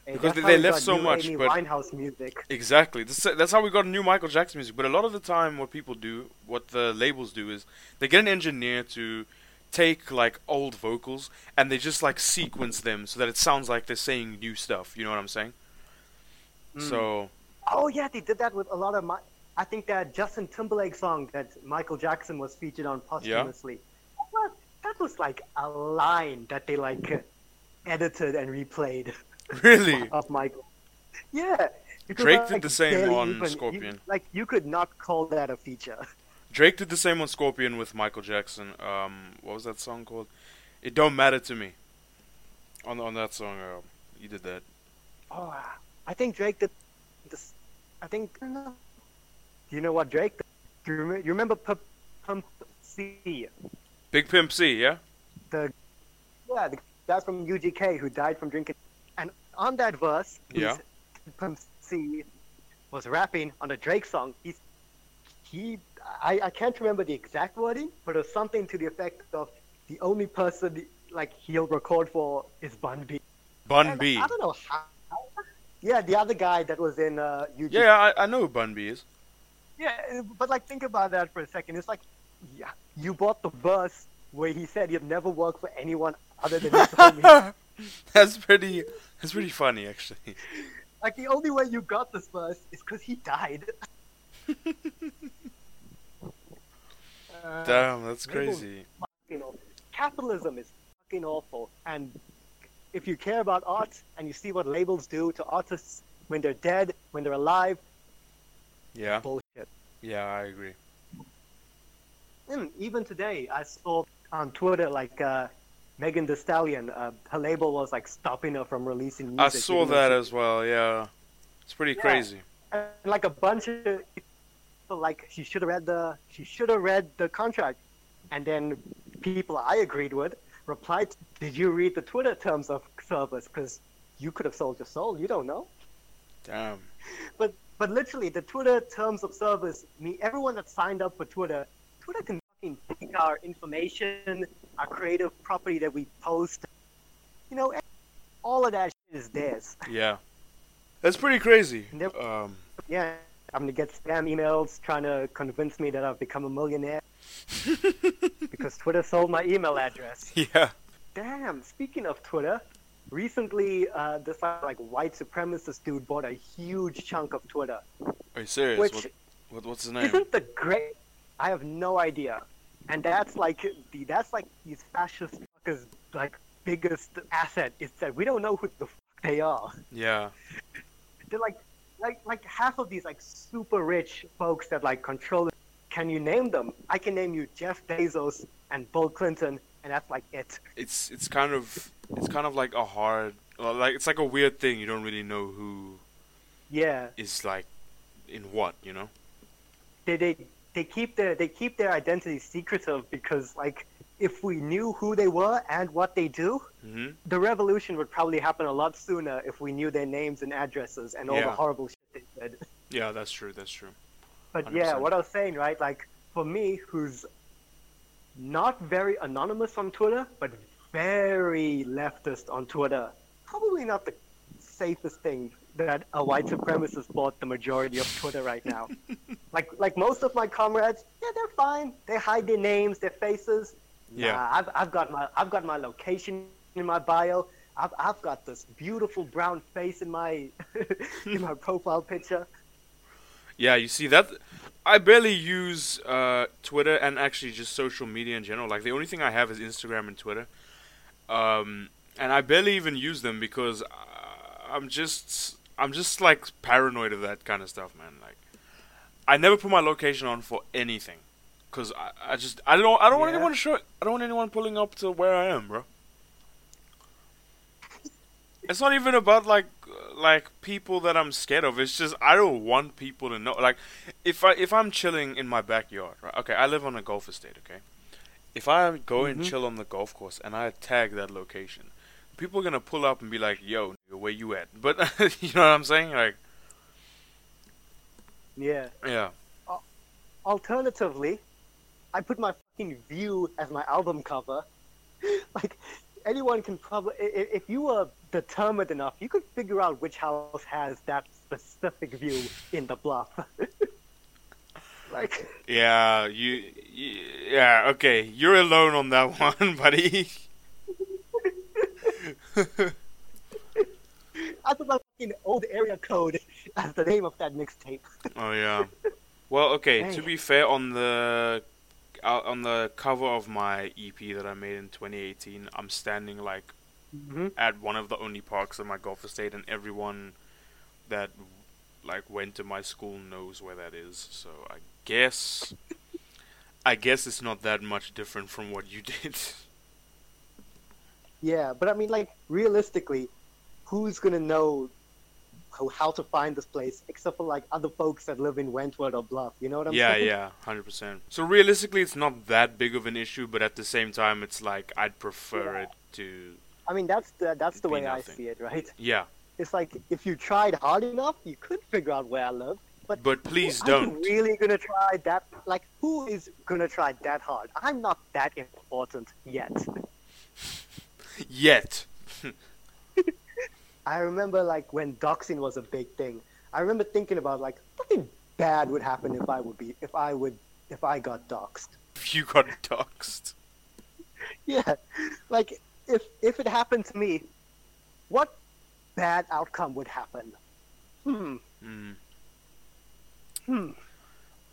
Hey, Because they- they left so much, Amy but- Winehouse music. Exactly. That's, that's how we got new Michael Jackson music. But a lot of the time, what people do, what the labels do, is they get an engineer to take like old vocals and they just like sequence them so that it sounds like they're saying new stuff. You know what I'm saying? Mm. So Oh, yeah, they did that with a lot of my. I think that Justin Timberlake song that Michael Jackson was featured on posthumously. Yeah. That was, that was like a line that they like edited and replayed. really, of Michael. Yeah. because, Drake did the same on even- you- Scorpion. like you could not call that a feature. Drake did the same on Scorpion with Michael Jackson. Um, what was that song called? It don't matter to me. On on that song, uh, he did that. Oh, I think Drake did. I think. Do you know what Drake? Do you, remember, you remember Pimp C? Big Pimp C, yeah. The yeah, the guy from UGK who died from drinking. And on that verse, Yeah. Pimp C was rapping on a Drake song. He's he. I, I can't remember the exact wording, but it was something to the effect of the only person like he'll record for is Bun B. Bun And B. I don't know how. Yeah, the other guy that was in uh, UGK. Yeah, I, I know who Bun B is. Yeah, but like think about that for a second. It's like, yeah, you bought the bus where he said he'd never work for anyone other than his homie. that's pretty. That's pretty funny, actually. Like the only way you got this bus is because he died. Uh, Damn, that's crazy. you know, capitalism is fucking awful, and if you care about art and you see what labels do to artists when they're dead, when they're alive, Yeah. bullshit. Yeah, I agree. And even today, I saw on Twitter like uh, Megan Thee Stallion, uh, her label was like stopping her from releasing music. I saw that as well. Yeah. It's pretty Yeah. crazy. and like a bunch of people like she should have read the she should have read the contract and then people i agreed with replied did you read the twitter terms of service because you could have sold your soul you don't know Damn. but but literally the twitter terms of service me everyone that signed up for twitter twitter can fucking take our information our creative property that we post you know all of that shit is theirs Yeah. That's pretty crazy. Um, Yeah, I'm gonna get spam emails trying to convince me that I've become a millionaire because Twitter sold my email address. yeah. Damn. Speaking of Twitter, recently uh, this like white supremacist dude bought a huge chunk of Twitter, Are you serious? which What, what, what's his name? isn't the great. I have no idea, and that's like the that's like these fascist fuckers like biggest asset is that we don't know who the fuck they are. Yeah. they're like like like half of these like super rich folks that like control. Can you name them? I can name you Jeff Bezos and Bill Clinton, and that's like it. It's it's kind of it's kind of like a hard like it's like a weird thing. You don't really know who Yeah, is like in what, you know? they they they keep their they keep their identity secretive because like if we knew who they were and what they do, Mhm. the revolution would probably happen a lot sooner if we knew their names and addresses and all the horrible shit they did. Yeah, that's true. That's true. But yeah, 100%. what I was saying, right? Like for me, who's not very anonymous on Twitter, but very leftist on Twitter, probably not the safest thing that a white supremacist bought the majority of Twitter right now. like like most of my comrades, yeah, they're fine. They hide their names, their faces. Yeah. Nah, I've I've got my I've got my location in my bio. I've I've got this beautiful brown face in my in my profile picture. Yeah, you see that I barely use uh, Twitter and actually just social media in general. Like the only thing I have is Instagram and Twitter, um, and I barely even use them because uh, I'm just I'm just like paranoid of that kind of stuff, man. Like I never put my location on for anything because I, I just I don't I don't want anyone to show I don't want anyone pulling up to where I am, bro. It's not even about like uh, like people that I'm scared of. It's just I don't want people to know. Like if I if I'm chilling in my backyard, right? Okay, I live on a golf estate. Okay, if I go and Mhm. chill on the golf course and I tag that location, people are gonna pull up and be like, "Yo, where you at?" But you know what I'm saying? Like, Yeah. yeah, Alternatively, I put my fucking view as my album cover. like, anyone can probably, if you were determined enough, you could figure out which house has that specific view in the bluff. like, yeah, you, you, yeah, okay, you're alone on that one, buddy. I put my fucking old area code as the name of that mixtape. Oh yeah. Well, okay. To be fair, on the on the cover of my EP that I made in 2018, I'm standing like Mm-hmm. at one of the only parks in my golf estate, and everyone that like went to my school knows where that is. So I guess I guess it's not that much different from what you did. Yeah, but I mean, like, realistically, who's gonna know how, to find this place except for like other folks that live in Wentworth or Bluff? You know what I'm yeah, saying? yeah, yeah, hundred percent. So realistically, it's not that big of an issue, but at the same time, it's like I'd prefer Yeah. it to I mean, that's the that's the way I see it, right? yeah. It's like if you tried hard enough, you could figure out where I live. But But please you don't. really gonna try that? Like, who is gonna try that hard? I'm not that important yet. Yet. I remember like when doxing was a big thing. I remember thinking about like something bad would happen if I would be if I would if I got doxed. If you got doxxed. Yeah, like if if it happened to me, what bad outcome would happen? Hmm. Mm. Hmm.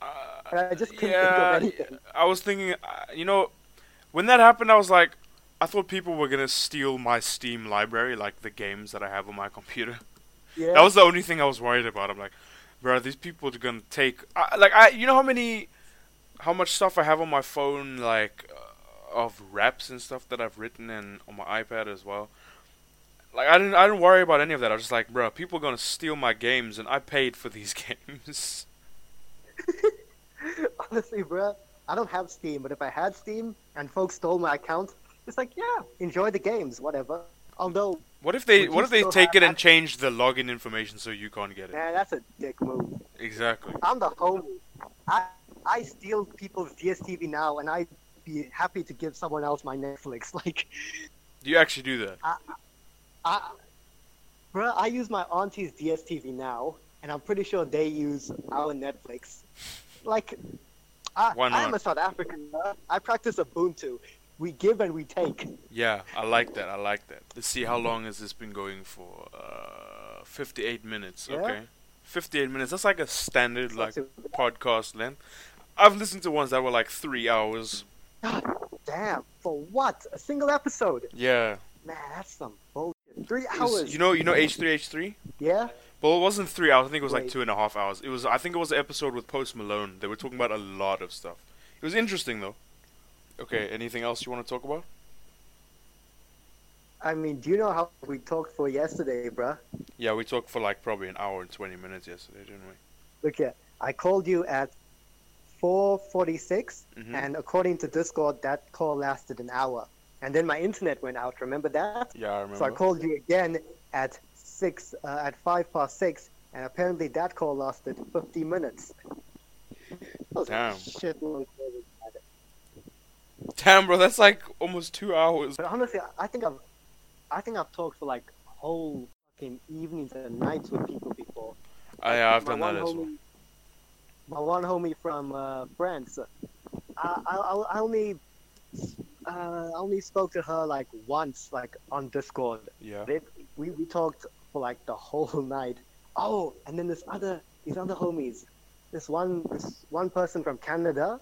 Uh, I just couldn't yeah, think of anything. I was thinking, uh, you know, when that happened, I was like, I thought people were gonna steal my Steam library, like the games that I have on my computer. Yeah. That was the only thing I was worried about. I'm like, bro, these people are gonna take. I, like, I, you know how many, how much stuff I have on my phone, like, uh, of raps and stuff that I've written and on my iPad as well. Like, I didn't, I didn't worry about any of that. I was just like, bro, people are gonna steal my games, and I paid for these games. Honestly, bruh, I don't have Steam, but if I had Steam and folks stole my account, it's like, yeah, enjoy the games, whatever. Although, What if they, what if they take it and change the login information so you can't get it? Yeah, that's a dick move. Exactly. I'm the homie. I I steal people's DSTV now, and I'd be happy to give someone else my Netflix. Like, Do you actually do that? I, bruh, I use my auntie's DSTV now, and I'm pretty sure they use our Netflix. Like, I, I am a South African. bruh. I practice Ubuntu. We give and we take. Yeah, I like that. I like that. Let's see how long has this been going for? Uh, 58 minutes. Yeah? Okay. 58 minutes. That's like a standard like podcast length. I've listened to ones that were like 3 hours. God damn, for what? A single episode? Yeah. Man, that's some bullshit. Three hours. was- you know you know H3H3? yeah? Well, it wasn't 3 hours. I think it was like Wait. two and a half hours. It was I think it was an episode with Post Malone. They were talking about a lot of stuff. It was interesting though. Okay, anything else you want to talk about? I mean, do you know how we talked for yesterday, bruh? Yeah, we talked for like probably an hour and 20 minutes yesterday, didn't we? Look here. I called you at 4:46, Mhm. and according to Discord, that call lasted an hour. And then my internet went out. Remember that? Yeah, I remember. So I called you again at six, uh, at five past six, and apparently that call lasted 50 minutes. Damn. shit long call we had. Damn, bro, that's like almost 2 hours. But honestly, I think I've, I think I've talked for like whole fucking evenings and nights with people before. I, yeah, I've done that one as well. My one homie from uh, France. I, I, I I only, uh, I only spoke to her like once, like on Discord. Yeah. They, we we talked for like the whole night. Oh, and then this other, these other homies, this one, this one person from Canada.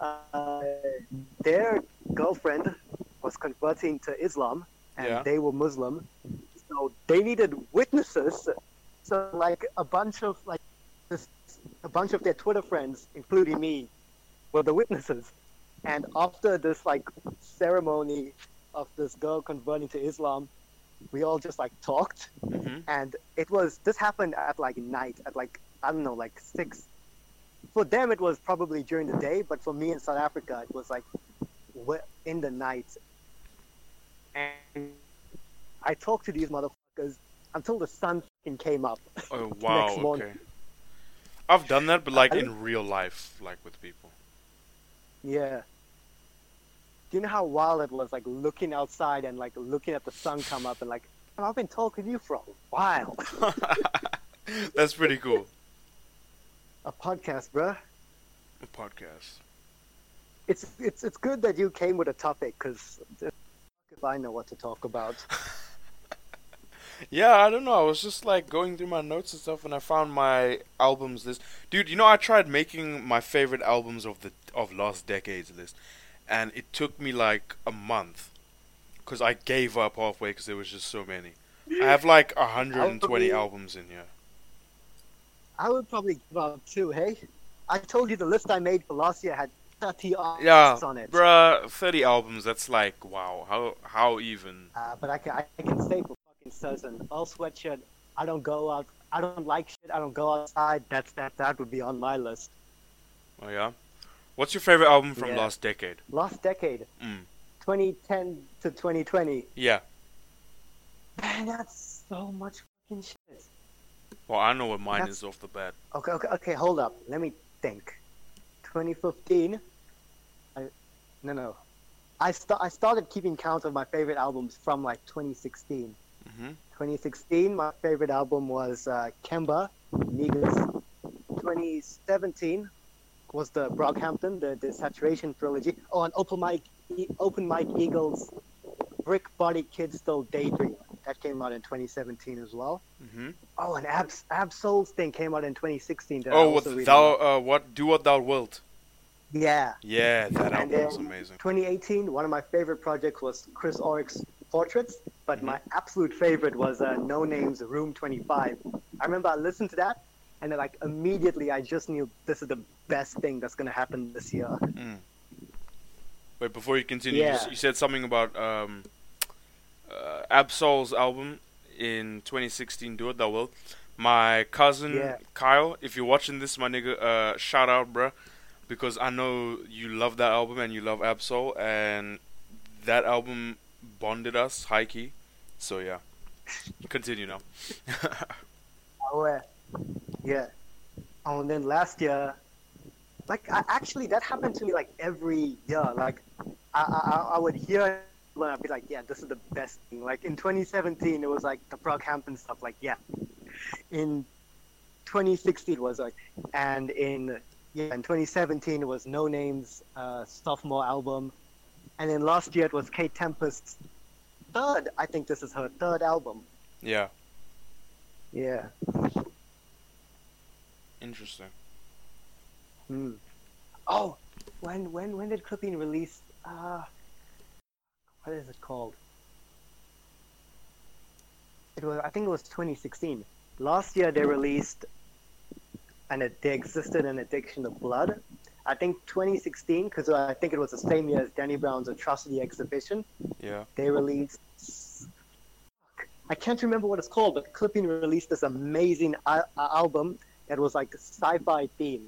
Uh, their girlfriend was converting to Islam, and Yeah. they were Muslim, so they needed witnesses. So like a bunch of like this, a bunch of their Twitter friends, including me, were the witnesses. And after this like ceremony of this girl converting to Islam, we all just like talked, hmm and it was this happened at like night at like I don't know like six. For them, it was probably during the day, but for me in South Africa, it was like in the night. And I talked to these motherfuckers until the sun came up. Oh wow, Next morning. okay. I've done that, but like I- in real life, like with people. Yeah. Do you know how wild it was, like looking outside and like looking at the sun come up and like, I've been talking to you for a while. That's pretty cool. A podcast, bruh. A podcast. It's it's it's good that you came with a topic, cause if I know what to talk about. Yeah, I don't know. I was just like going through my notes and stuff, and I found my albums list. Dude, you know, I tried making my favorite albums of the of last decades list, and it took me like a month, cause I gave up halfway because there was just so many. I have like 120 albums in here. I would probably give up two. Hey, I told you the list I made for last year had 30 albums Yeah, on it. bruh, 30 albums. That's like wow. How how even? Uh, but I can I can say for fucking certain, Earl Sweatshirt. I don't go out. I don't like shit. I don't go outside. That's that. That would be on my list. Oh yeah. What's your favorite album from Yeah. last decade? Last decade, Mm. 2010 to 2020. Yeah. Man, that's so much fucking shit. Well, I know what mine That's- is off the bat. Okay, okay, okay. Hold up. Let me think. 2015. I, no, no. I sta- I started keeping count of my favorite albums from like 2016. Mhm. 2016, my favorite album was uh, Kemba, Niggas. 2017 was the Brockhampton, the, the Saturation trilogy. Oh, and Open Mike, e- Open Mike Eagle's, Brick Body Kid Still Daydream. That came out in 2017 as well. Mhm. Oh, and Abs Ab-Soul's thing came out in 2016. that I Oh, what thou uh, what do what thou wilt. Yeah. Yeah, that album was amazing. 2018, one of my favorite projects was Chris Orrick's Portraits, but Mm-hmm. my absolute favorite was uh, Noname's Room 25. I remember I listened to that, and then like immediately I just knew this is the best thing that's gonna happen this year. Mm. Wait, before you continue, you, s- you said something about um, uh, Ab-Soul's album in 2016. Do it that will. My cousin Yeah. Kyle, if you're watching this, my nigga, uh, shout out, bruh, because I know you love that album and you love Absol, and that album bonded us, high key. So yeah, continue now. Oh, yeah. yeah. Oh, and then last year, like I, actually that happened to me like every year. Like I, I, I would hear when I'd be like, yeah, this is the best thing. Like in 2017, it was like the Brockhampton stuff. Like yeah. In 2016 it was like, and in yeah, in 2017 it was Noname's uh, sophomore album, and then last year it was Kate Tempest's third. I think this is her third album. yeah, Yeah. interesting. Hmm. Oh, when when when did Clipping release? Uh, what is it called? It was I think it was 2016. Last year they released, and it, they existed an addiction of blood. I think 2016 because I think it was the same year as Danny Brown's Atrocity Exhibition. Yeah, They released. I can't remember what it's called, but Clipping released this amazing al- album that was like sci-fi theme.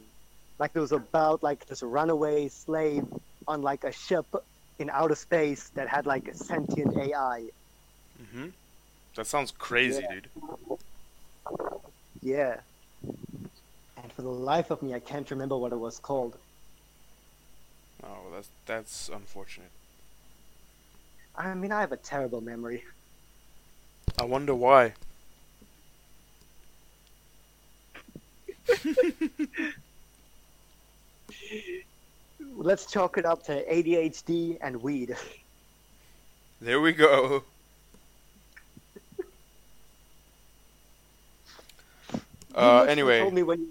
Like it was about like this runaway slave on like a ship in outer space that had like a sentient AI. hmm That sounds crazy, Yeah. dude. Yeah. And for the life of me, I can't remember what it was called. Oh, that's that's unfortunate. I mean, I have a terrible memory. I wonder why. Let's chalk it up to ADHD and weed. There we go. Uh, anyway, told me when you,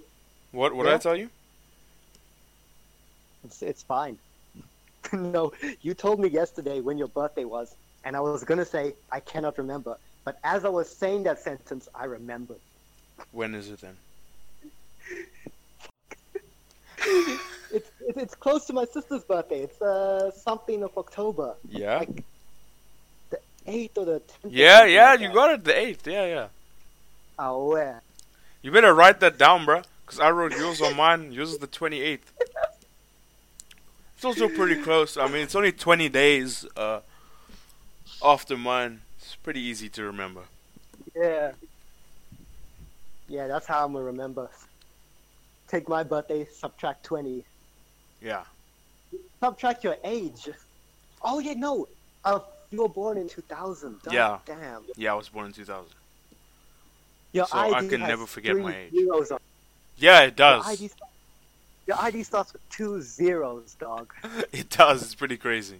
what what did I tell you? It's, it's fine. no, you told me yesterday when your birthday was, and I was gonna say I cannot remember. But as I was saying that sentence, I remembered. When is it then? It's it's, close to my sister's birthday. It's uh something of October, Yeah. like the eighth or the tenth. Yeah, yeah, you got it. The eighth. Yeah, yeah. Oh yeah. You better write that down, bruh. Cause I wrote yours on mine. Yours is the twenty eighth. It's also pretty close. I mean, it's only twenty days uh, after mine. It's pretty easy to remember. Yeah. Yeah, that's how I'm gonna remember. Take my birthday, subtract twenty. Yeah. Subtract your age. Oh yeah, no. Uh, you were born in 2000. God Yeah. Damn. Yeah, I was born in two thousand. Your So I ID can has never forget my age. Zeros on. Yeah, it Your does. ID, sta- your ID starts with two zeros, dog. It does. It's pretty crazy.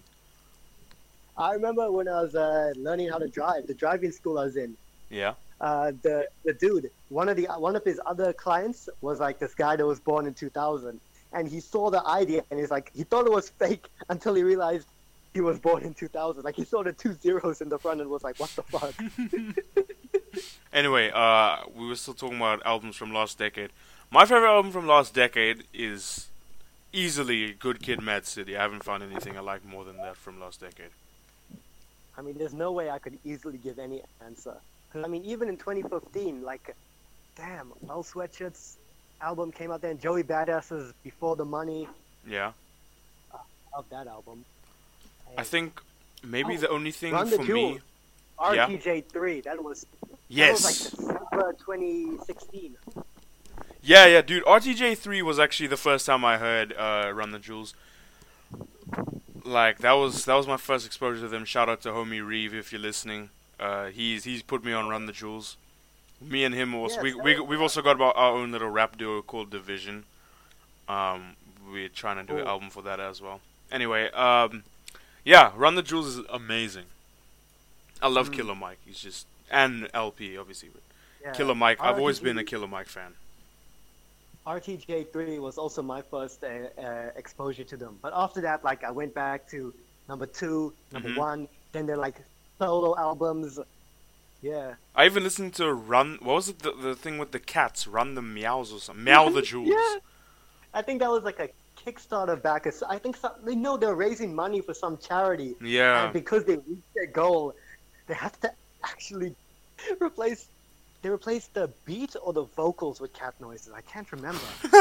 I remember when I was uh, learning how to drive, the driving school I was in. Yeah. Uh, the the dude, one of the one of his other clients was like this guy that was born in 2000, and he saw the idea and he's like he thought it was fake until he realized he was born in 2000. Like he saw the two zeros in the front and was like, what the fuck? Anyway, uh, we were still talking about albums from last decade. My favorite album from last decade is easily Good Kid, Mad City. I haven't found anything I like more than that from last decade. I mean, there's no way I could easily give any answer. 'Cause, I mean, even in 2015, like, damn, Earl Sweatshirt's album came out then. Joey Badass's Before the Money. Yeah. Of that album. I think maybe Oh, the only thing Run the for me. Jewels. Yeah. RTJ3. That was that was Yes. like December 2016. Yeah, yeah, dude. RTJ3 was actually the first time I heard uh, Run the Jewels. Like that was that was my first exposure to them. Shout out to homie Reeve if you're listening. Uh, he's he's put me on Run the Jewels. Me and him also Yeah, we, we, we've also got about our own little rap duo called Division. Um, we're trying to do an album for that as well. Anyway, um, yeah, Run the Jewels is amazing. I love Mm. Killer Mike. He's just and El-P obviously, but Yeah. Killer Mike. I've always been a Killer Mike fan. RTJ3 was also my first uh, uh, exposure to them. But after that, like I went back to number two, number Mhm. one. Then they're like solo albums. Yeah. I even listened to Run. What was it? The, the thing with the cats, Run the Meows or something. Meow the Jewels. Yeah. I think that was like a Kickstarter back. I think some, they know they're raising money for some charity, Yeah. and because they reached their goal, they have to actually replace. They replaced the beat or the vocals with cat noises. I can't remember.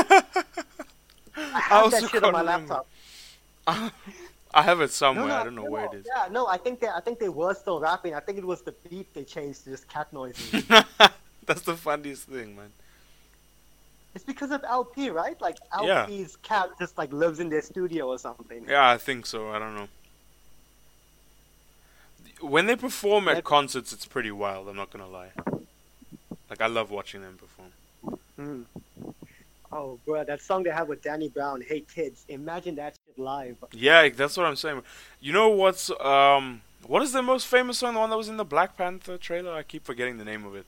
I have also that shit on my remember. laptop. I have it somewhere. I don't know no, where it is. Yeah, no, I think they, I think they were still rapping. I think it was the beat they changed to just cat noises. That's the funniest thing, man. it's because of El-P, right? Like Yeah. El-P's cat just like lives in their studio or something. Yeah, I think so. I don't know. When they perform at concerts, it's pretty wild. I'm not gonna lie. Like I love watching them perform. Mm. Oh, bro, that song they have with Danny Brown, "Hey Kids," imagine that shit live. Yeah, that's what I'm saying. You know what's um what is the most famous song? The one that was in the Black Panther trailer? I keep forgetting the name of it.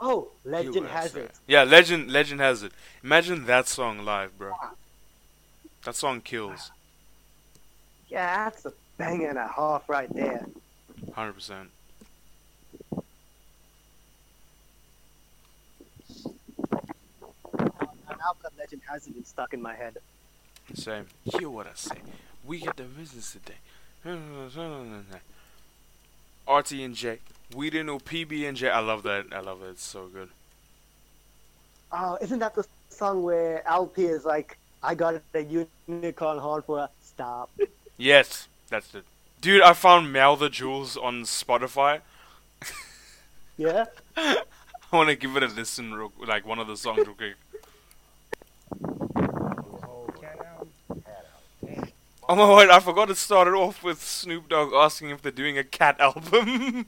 Oh, Legend has it. Yeah, Legend Legend has it. Imagine that song live, bro. That song kills. Yeah, that's a bang and a half right there. Hundred percent. I've Legend has it stuck in my head. Same. Hear what I say. We got the business today. RT and J. We didn't know PB and J. I love that. I love it. It's so good. Oh, isn't that the song where El-P is like, "I got the unicorn horn for a stop"? Yes, that's it. Dude, I found Meow the Jewels on Spotify. Yeah. I want to give it a listen, real, like one of the songs, real quick. Oh my word, I forgot it started off with Snoop Dogg asking if they're doing a cat album.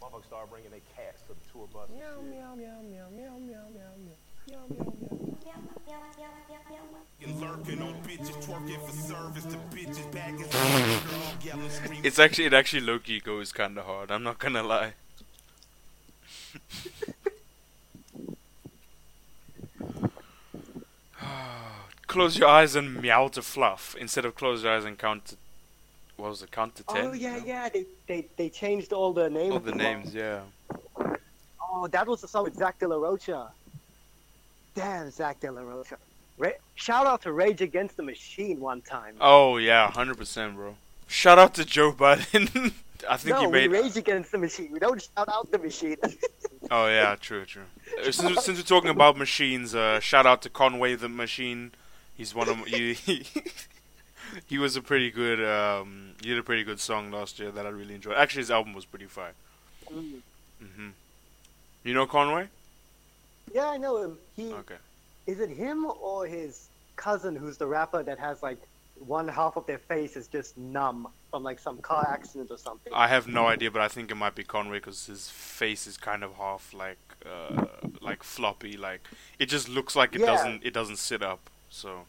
Motherfuckers start bringing their cats to the tour bus. and shit. Lurking on bitches, twerking for service to bitches, bagging girl, yelling, screaming. it's actually, it actually low-key goes kinda hard, I'm not gonna lie. close your eyes and meow to fluff instead of close your eyes and count to, what was it, count to ten? Oh yeah, No? yeah. They, they they changed all the names. All the names, yeah. Oh, that was the song with Zach De La Rocha. Damn, Zach De La Rocha. Ra- Shout out to Rage Against the Machine one time. Oh yeah, hundred percent, bro. Shout out to Joe Budden. I think no, he we. Rage Against the Machine. We don't shout out the machine. Oh yeah, true, true. Uh, Since, since we're talking about machines, uh, shout out to Conway the Machine. He's one of he, he, he was a pretty good. Um, he did a pretty good song last year that I really enjoyed. Actually, his album was pretty fire. Mm. hmm You know Conway? yeah, I know him. He Okay. is it him or his cousin who's the rapper that has like one half of their face is just numb from like some car accident or something. I have no idea, but I think it might be Conway because his face is kind of half like, uh, like floppy. Like it just looks like it Yeah. doesn't. It doesn't sit up. So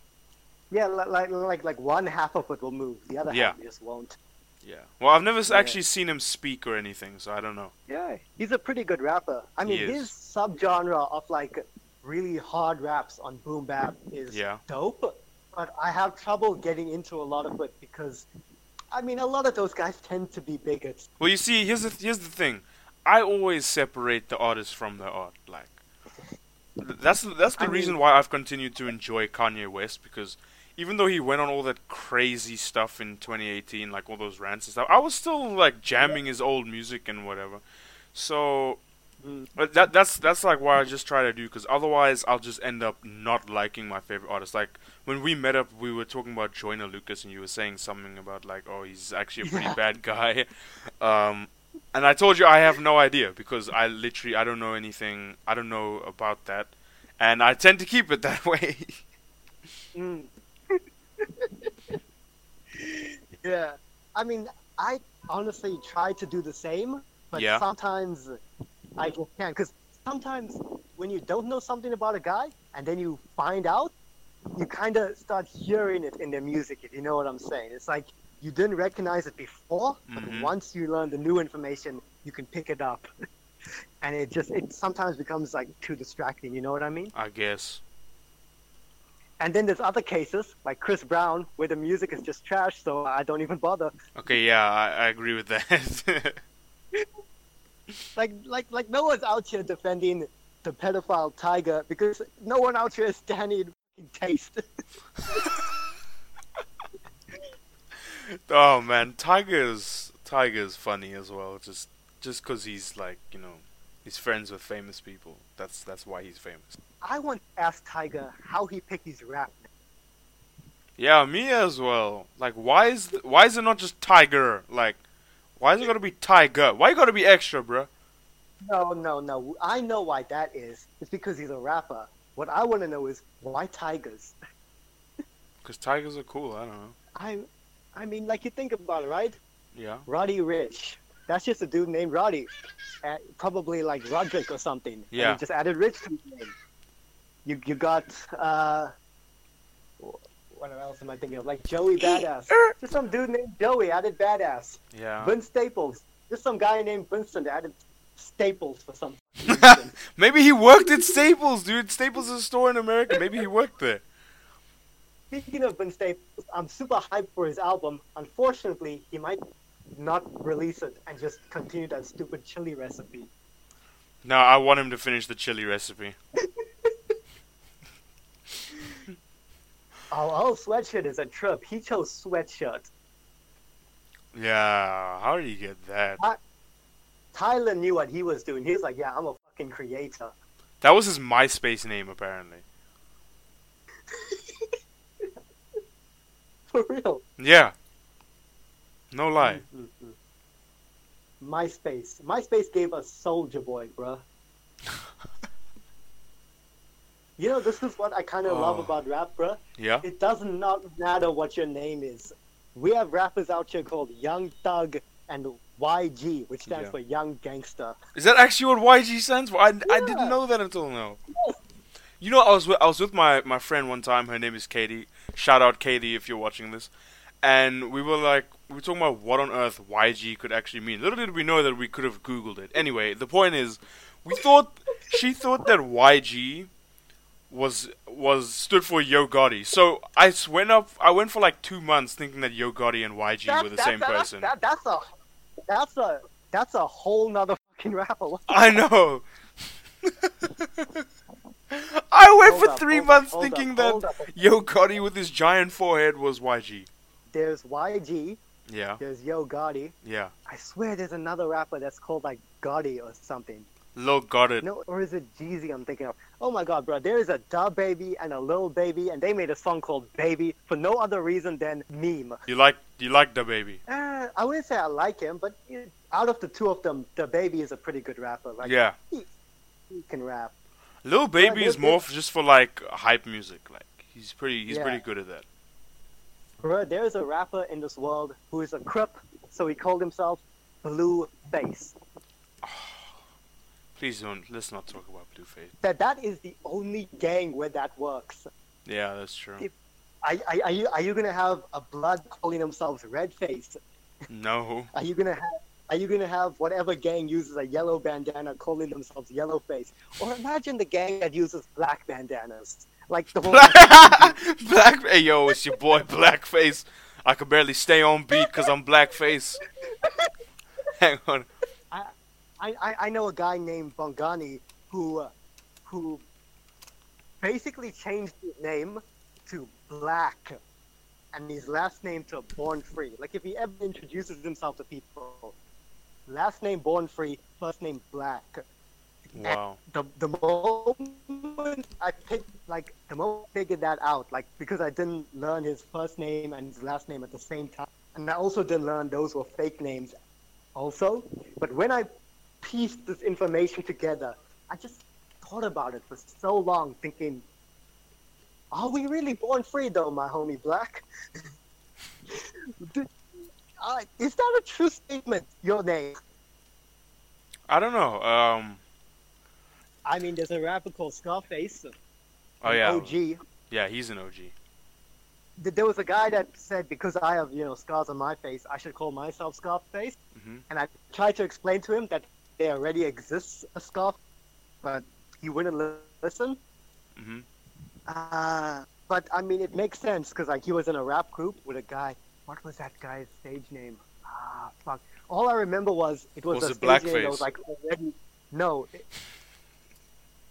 yeah, like like like one half of it will move, the other Yeah. half just won't. yeah. Well, I've never Yeah. actually seen him speak or anything, so I don't know. Yeah, he's a pretty good rapper. I mean, his subgenre of like really hard raps on boom bap is Yeah. dope. But I have trouble getting into a lot of it because, I mean, a lot of those guys tend to be bigots. Well, you see, here's the here's the thing. I always separate the artist from the art. Like that's the- that's the I mean- reason why I've continued to enjoy Kanye West because even though he went on all that crazy stuff in 2018, like all those rants and stuff, I was still like jamming his old music and whatever. So that that's that's like what I just try to do because otherwise I'll just end up not liking my favorite artist. Like when we met up, we were talking about Joyner Lucas, and you were saying something about like, oh, he's actually a pretty Yeah. bad guy. Um, and I told you I have no idea because I literally I don't know anything. I don't know about that, and I tend to keep it that way. Mm. yeah, I mean, I honestly try to do the same, but Yeah. sometimes I can't. Because sometimes when you don't know something about a guy and then you find out, you kind of start hearing it in their music, if you know what I'm saying. It's like you didn't recognize it before, but Mhm. once you learn the new information, you can pick it up. and it just it sometimes becomes like too distracting. You know what I mean? I guess. And then there's other cases like Chris Brown where the music is just trash, so I don't even bother. Okay, yeah, I, I agree with that. Like like like no one's out here defending the pedophile Tyga because no one out here is standing in taste. oh man, Tyga's Tyga's funny as well. Just just cause he's like you know he's friends with famous people. That's that's why he's famous. I want to ask Tyga how he picked his rap. Yeah, me as well. Like, why is th- why is it not just Tiger? Like, why is it gonna be Tyga? Why you gotta be extra, bruh? No, no, no. I know why that is. It's because he's a rapper. What I want to know is why tigers. Cause tigers are cool. I don't know. I, I mean, like you think about it, right? Yeah. Roddy Ricch. That's just a dude named Roddy. Uh, probably like Roderick or something. And Yeah. he just added Ricch to his name. You you got uh, what else am I thinking of? Like Joey Badass. Er. Just some dude named Joey added Badass. Yeah. Vince Staples. Just some guy named Winston that added Staples for some reason. Maybe he worked at Staples, dude. Staples is a store in America. Maybe he worked there. Speaking of Vince Staples, I'm super hyped for his album. Unfortunately, he might not release it and just continue that stupid chili recipe. No, I want him to finish the chili recipe. Oh, oh, sweatshirt is a trip. He chose sweatshirt. Yeah. How did he get that? Tyler knew what he was doing. He was like, "Yeah, I'm a fucking creator." That was his MySpace name, apparently. For real. Yeah. No lie. Mhm. MySpace. MySpace gave us Soulja Boy, bruh. you know, this is what I kind of love Oh. about rap, bruh. Yeah. It does not matter what your name is. We have rappers out here called Young Thug and YG, which stands Yeah. for Young Gangster. Is that actually what YG stands for? I, I didn't know that until now. You know, I was with, I was with my, my friend one time. Her name is Katie. Shout out Katie if you're watching this. And we were like, we were talking about what on earth YG could actually mean. Little did we know that we could have Googled it. Anyway, the point is, we thought she thought that YG was was stood for Yo Gotti. So I went up. I went for like two months thinking that Yo Gotti and YG That- were the that- same that- person. That, that's a, that's a, that's a whole nother fucking rapper. I know. I went Hold for up, three months up, thinking hold that up. Yo Gotti with his giant forehead was YG. There's YG. Yeah, There's Yo Gotti. yeah. I swear there's another rapper that's called like Gotti or something. Lil it. No, or is it Jeezy I'm thinking of? Oh my god, bro. There is a DaBaby and a Lil Baby, and they made a song called Baby for no other reason than meme. You like you like the baby? Uh, I wouldn't say I like him, but out of the two of them, the Baby is a pretty good rapper. Like, yeah. he can rap. Lil Baby is more f- just for like hype music. Like he's pretty he's Yeah. pretty good at that. Bro, there is a rapper in this world who is a crip, so he called himself Blue Face. Please don't. Let's not talk about Blueface. That that is the only gang where that works. Yeah, that's true. If- Are, are, are you are you gonna have a blood calling themselves Red Face? No. Are you gonna have are you gonna have whatever gang uses a yellow bandana calling themselves Yellow Face? Or imagine the gang that uses black bandanas, like the whole. Black. Hey yo, it's your boy Blackface. I can barely stay on beat because I'm Blackface. Hang on. I, I, I know a guy named Bongani who uh, who basically changed his name to Black and his last name to Born Free. Like if he ever introduces himself to people, last name Born Free, first name Black. Wow. The the moment I picked like the moment I figured that out, like because I didn't learn his first name and his last name at the same time, and I also didn't learn those were fake names, also. But when I pieced this information together, I just thought about it for so long, thinking, are we really born free though, my homie Black? Did- uh, is that a true statement? Your name? I don't know. Um. I mean, there's a rapper called Scarface. Oh yeah. OG. Yeah, he's an OG. There was a guy that said because I have you know scars on my face, I should call myself Scarface. Mhm. And I tried to explain to him that there already exists a Scarf, but he wouldn't li- listen. hmm Uh, but I mean, it makes sense because like he was in a rap group with a guy. What was that guy's stage name? Ah, fuck. All I remember was it was, Was a stage name that Blackface? was like already. No. it-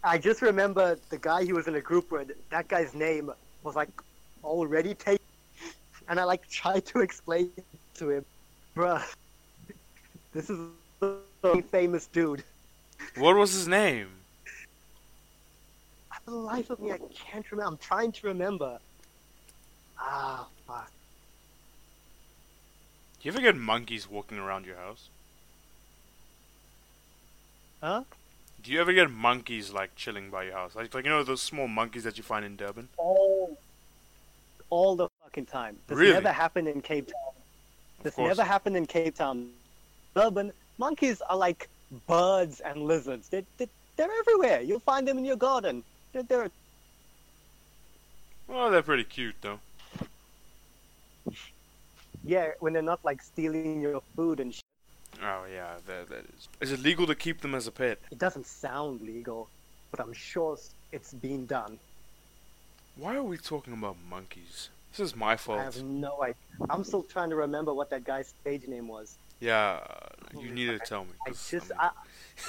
I just remember the guy he was in a group with. That guy's name was like already taken, and I like tried to explain to him, bruh. This is a famous dude. What was his name? For the life of me, I can't remember. I'm trying to remember. Ah, fuck. Do you ever get monkeys walking around your house? Huh? Do you ever get monkeys like chilling by your house? Like, like you know those small monkeys that you find in Durban? all all the fucking time. This Really? never happened in Cape Town. This never happened in Cape Town. Durban monkeys are like birds and lizards. They, they, they're everywhere. You'll find them in your garden. They're, they're Well, they're pretty cute though. yeah, when they're not like stealing your food and shit. Oh yeah, that that is. Is it legal to keep them as a pet? It doesn't sound legal, but I'm sure it's being done. Why are we talking about monkeys? This is my fault. I have no idea. I'm still trying to remember what that guy's stage name was. Yeah, you need to tell me. I just, I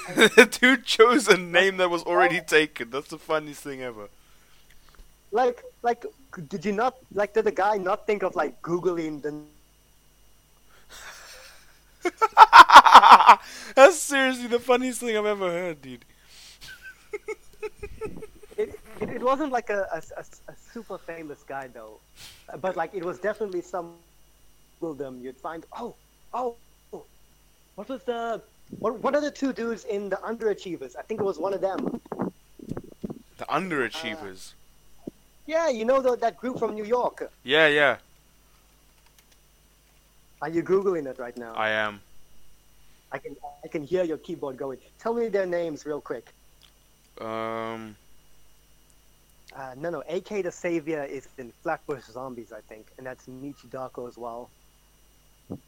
I, mean- dude chose a name that was already taken. That's the funniest thing ever. like, like, did you not, like, did the guy not think of like googling the That's seriously the funniest thing I've ever heard, dude. it, it, it wasn't like a, a, a- super famous guy though, but like it was definitely some them you'd find. Oh, oh, what was the what? What are the two dudes in the underachievers? I think it was one of them. The underachievers. Yeah, you know the, that group from New York. Yeah, yeah, Are you googling it right now? I am. I can I can hear your keyboard going. Tell me their names real quick. Um, Uh, no, no, AK the Savior is in Flatbush Zombies, I think, and that's Meechy Darko as well.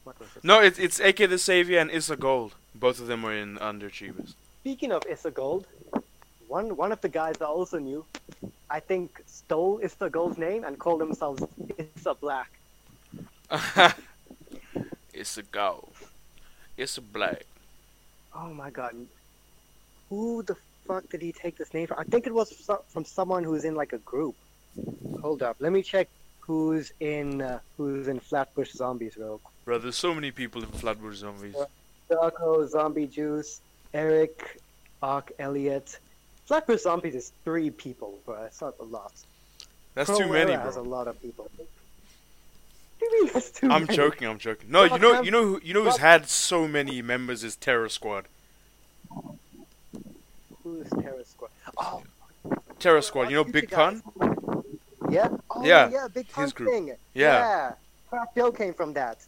What was it? no, it's it's AK the Savior and Issa Gold. Both of them are in underachievers. Speaking of Issa Gold, one one of the guys I also knew, I think stole Issa Gold's name and called themselves Issa Black. Issa Gold. Issa Black. Oh my god. Who the fuck did he take this name from? I think it was from someone who's in like a group. Hold up, let me check who's in uh, who's in Flatbush Zombies real quick. Bro, there's so many people in Flatbush Zombies. Darko, Zombie Juice, Eric, Ark, Elliot. Flatbush Zombies is three people, bro. It's not a lot. That's Pro too many, Era has a lot of people. What do you mean that's too I'm many? joking. I'm joking. No, you know, you know, who, you know who's had so many members is Terror Squad. Who's Terror Squad? Oh, Terror Squad. You know Big Pun? Yeah. Oh, Yeah, yeah. Big Pun thing. Yeah. Yeah. Crack Joe came from that.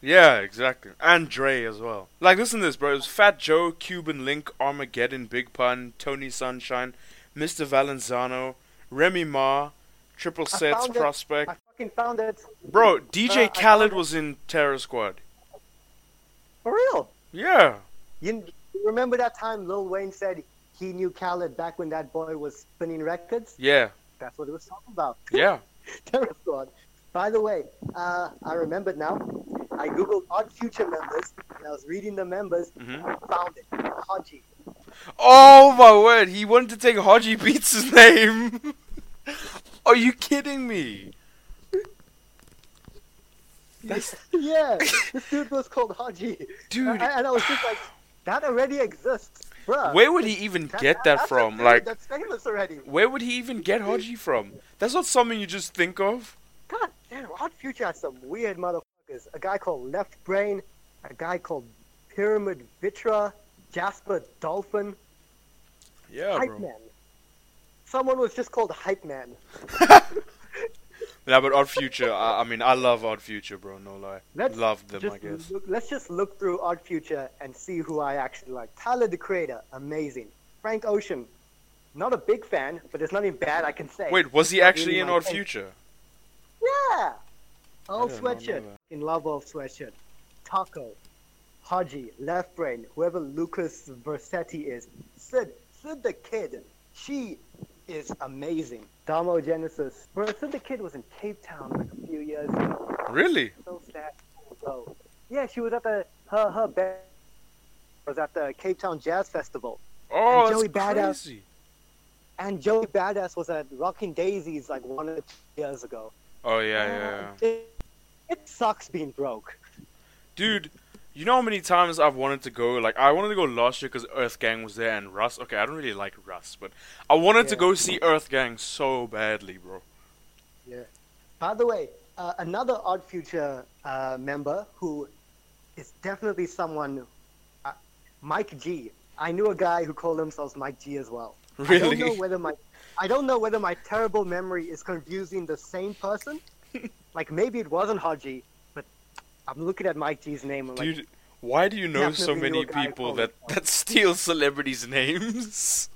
Yeah, exactly. And Dre as well. Like, listen to this, bro. It was Fat Joe, Cuban Link, Armageddon, Big Pun, Tony Sunshine, Mr. Valenzano, Remy Ma, Triple Seis, found it. Prospect. I fucking found it. Bro, DJ Uh, Khaled was in Terror Squad. For real. Yeah. You, you remember that time Lil Wayne said he knew Khaled back when that boy was spinning records? Yeah. That's what it was talking about. Yeah. Terror Squad. By the way, uh, I remembered now. I googled Odd Future members, and I was reading the members. Mhm. and found it. Hodgy. Oh my word, he wanted to take Hodgy Beats' name. Are you kidding me? That's yeah, this dude was called Hodgy. dude. And, and I was just like, that already exists, bruh. Where would he even That- get that from? dude Like, that's famous already. where would he even get Hodgy from? That's not something you just think of. God damn, Odd Future has some weird motherfuckers. A guy called Left Brain, a guy called Pyramid Vritra, Jasper Dolphin, Yeah, Hype bro. Man. Someone was just called Hype Man. Nah, but Odd Future. I, I mean, I love Odd Future, bro. No lie. Let's Love them, just I guess. Look, let's just look through Odd Future and see who I actually like. Tyler the Creator, amazing. Frank Ocean, not a big fan, but there's nothing bad I can say. Wait, was he actually really in Odd. Future? Yeah. Oh, Old did not know Sweatshirt. In love of Sweatshirt. Taco. Hodgy, Left Brain, whoever Lucas Vercetti is, Sid, Sid the Kid, she is amazing. Domo Genesis, bro, Sid the Kid was in Cape Town like a few years ago. Really? So sad. Oh, yeah, she was at the her her band was at the Cape Town Jazz Festival, Oh, And Joey that's Badass. crazy. and Joey Badass was at Rockin' Daisies like one or two years ago. Oh yeah, yeah, yeah. It, sucks being broke. Dude, you know how many times I've wanted to go? Like, I wanted to go last year because Earth Gang was there and Russ. Okay, I don't really like Russ, but I wanted to go see Earth Gang so badly, bro. Yeah. By the way, uh, another Odd Future uh, member who is definitely someone, uh, Mike G. I knew a guy who called himself Mike G as well. Really? I don't know whether my I don't know whether my terrible memory is confusing the same person. like maybe it wasn't Hodgy, but I'm looking at Mike G's name. and like, Dude, why do you know so many people that, that steal celebrities' names?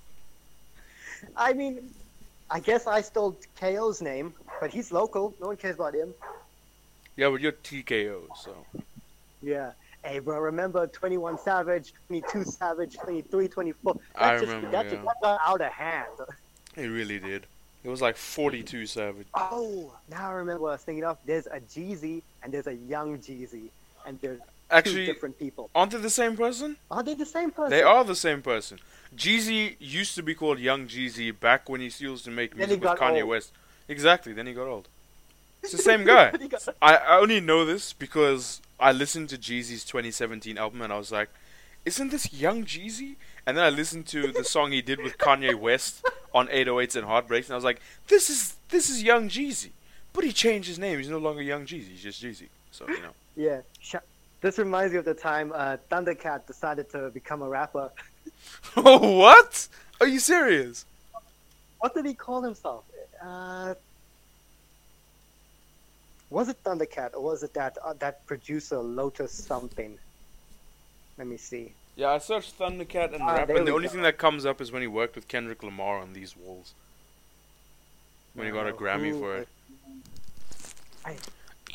I mean, I guess I stole KO's name, but he's local. No one cares about him. Yeah, but you're TKO, so. Yeah. Hey, bro, remember 21 Savage, 22 Savage, 23, 24? That I just, remember, That, yeah. just, got out of hand. It really did. It was like 42 Savage. Oh, now I remember what I was thinking of. There's a Jeezy and there's a young Jeezy. And they're two Actually, different people. aren't they the same person? Are they the same person? They are the same person. Jeezy used to be called Young Jeezy back when he used to make music with Kanye old. West. Exactly, then he got old. It's the same guy. I, I only know this because I listened to Jeezy's 2017 album and I was like, isn't this Young Jeezy? And then I listened to the song he did with Kanye West on 808s and Heartbreaks and I was like, this is this is Young Jeezy. But he changed his name. He's no longer Young Jeezy. He's just Jeezy. So, you know. yeah. This reminds me of the time uh, Thundercat decided to become a rapper. oh, what? Are you serious? What did he call himself? Uh, was it Thundercat or was it that uh, that producer Lotus something? Let me see. Yeah, I searched Thundercat and Ah, rap, and the only go. thing that comes up is when he worked with Kendrick Lamar on these walls. When he got a Grammy who for it. I,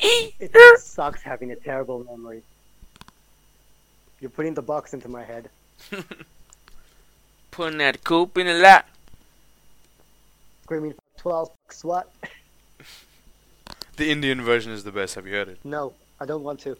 it sucks having a terrible memory. You're putting the box into my head. Putting that coop in a lap. Screaming 12 bucks what? The Indian version is the best. Have you heard it? No, I don't want to.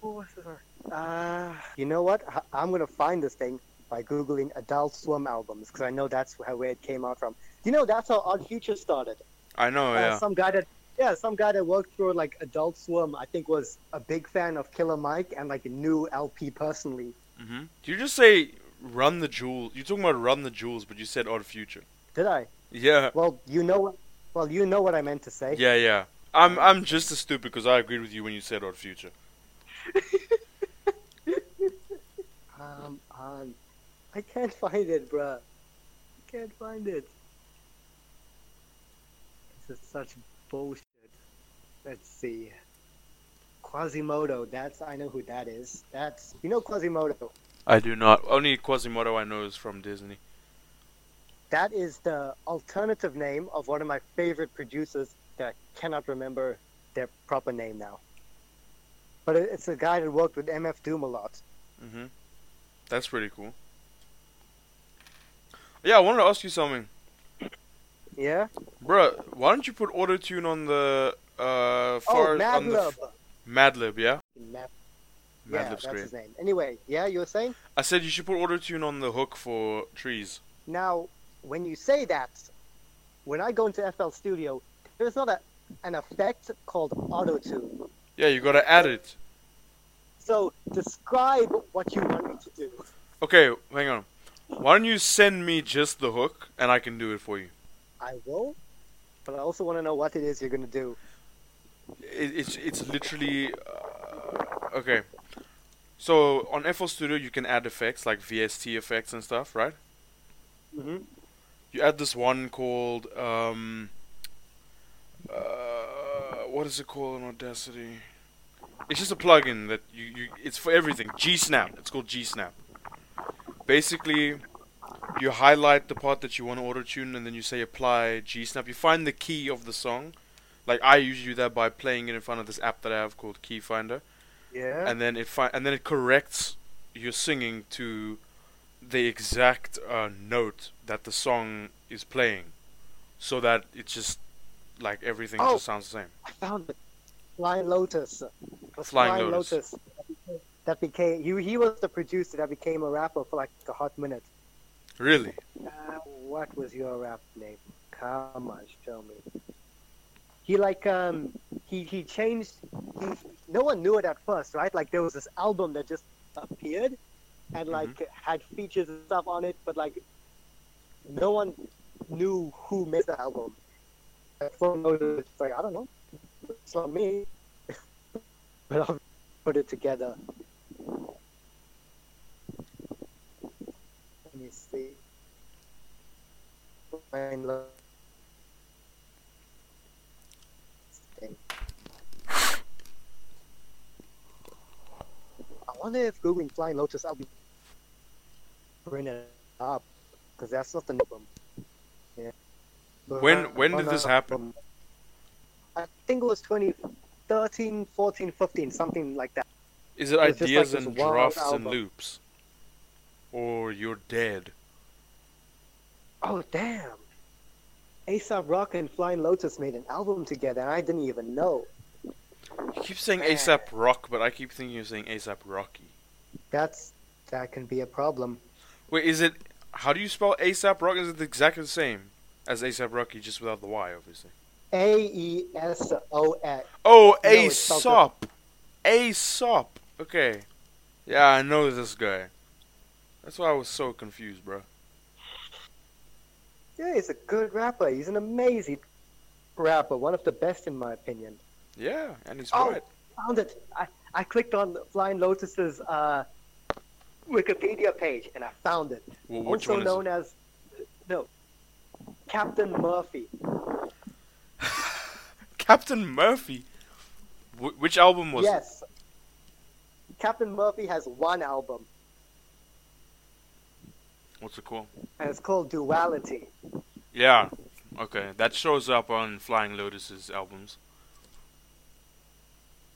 What was this? Uh, you know what? I- I'm gonna find this thing by googling Adult Swim albums because I know that's where where it came out from. You know that's how Odd Future started. I know, Uh, yeah. Some guy that yeah, some guy that worked for like Adult Swim, I think was a big fan of Killer Mike and like knew El-P personally. hmm Did you just say Run the Jewels? You're talking about Run the Jewels, but you said Odd Future. Did I? Yeah. Well, you know what? Well, you know what I meant to say. Yeah, yeah. I'm I'm just as stupid because I agreed with you when you said Odd Future. Um, I can't find it, bruh. I can't find it. This is such bullshit. Let's see. Quasimoto, that's I know who that is. That's you know Quasimoto. I do not. Only Quasimodo I know is from Disney. That is the alternative name of one of my favorite producers that I cannot remember their proper name now. But it's a guy that worked with MF Doom a lot. hmm That's pretty cool. Yeah, I wanted to ask you something. Yeah? Bruh, why don't you put auto tune on the uh Oh, far on the Madlib. f- Madlib, yeah? Mad- yeah, Madlib's that's great. his name. Anyway, yeah, you were saying? I said you should put auto tune on the hook for trees. Now, when you say that, when I go into FL Studio, there's not a, an effect called auto tune. Yeah, you gotta add it. So describe what you want me to do. Okay, hang on. Why don't you send me just the hook and I can do it for you? I will, but I also want to know what it is you're gonna do. It, it's it's literally uh, okay. So on FL Studio you can add effects like VST effects and stuff, right? Mm-hmm. You add this one called um uh what is it called on Audacity? It's just a plugin that you, you it's for everything. G Snap. It's called G Snap. Basically you highlight the part that you want to auto tune and then you say apply G Snap. You find the key of the song. Like I usually do that by playing it in front of this app that I have called Key Finder. Yeah. and then it fi- and then it corrects your singing to the exact uh, note that the song is playing, so that it just like everything Oh. just sounds the same. I found it. Flying Lotus. Was Flying Lotus. That became he. He was the producer that became a rapper for like a hot minute. Really? Uh, what was your rap name? Come on, show me. He like um he he changed. He, no one knew it at first, right? Like there was this album that just appeared, and like had features and stuff on it, but like no one knew who made the album. Like, for no- it's like I don't know. It's not me. but I'll put it together. Let me see. Flying Lo- Thing. I wonder if googling Flying Lotus I'll be bring it up because that's not the album. Yeah. But When- when did this happen? album- I think it was 2013, 14, 15, something like that. Is it ideas like and drafts and loops, or you're dead? Oh damn! ASAP Rock and Flying Lotus made an album together. and I didn't even know. You keep saying ASAP Rock, but I keep thinking you're saying ASAP Rocky. That's that can be a problem. Wait, is it? How do you spell ASAP Rock? Is it exactly the same as ASAP Rocky, just without the Y, obviously? A E S O X. Oh, No, it's spelled Aesop. Aesop. Okay. Yeah, I know this guy. That's why I was so confused, bro. Yeah, he's a good rapper. He's an amazing rapper. One of the best in my opinion. Yeah, and he's Oh, right. found it. I, I clicked on Flying Lotus's uh, Wikipedia page and I found it. Well, also known as no Captain Murphy. Captain Murphy. Wh- which album was it? yes. Captain Murphy has one album What's it called? and it's called Duality. Yeah. Okay, that shows up on Flying Lotus's albums.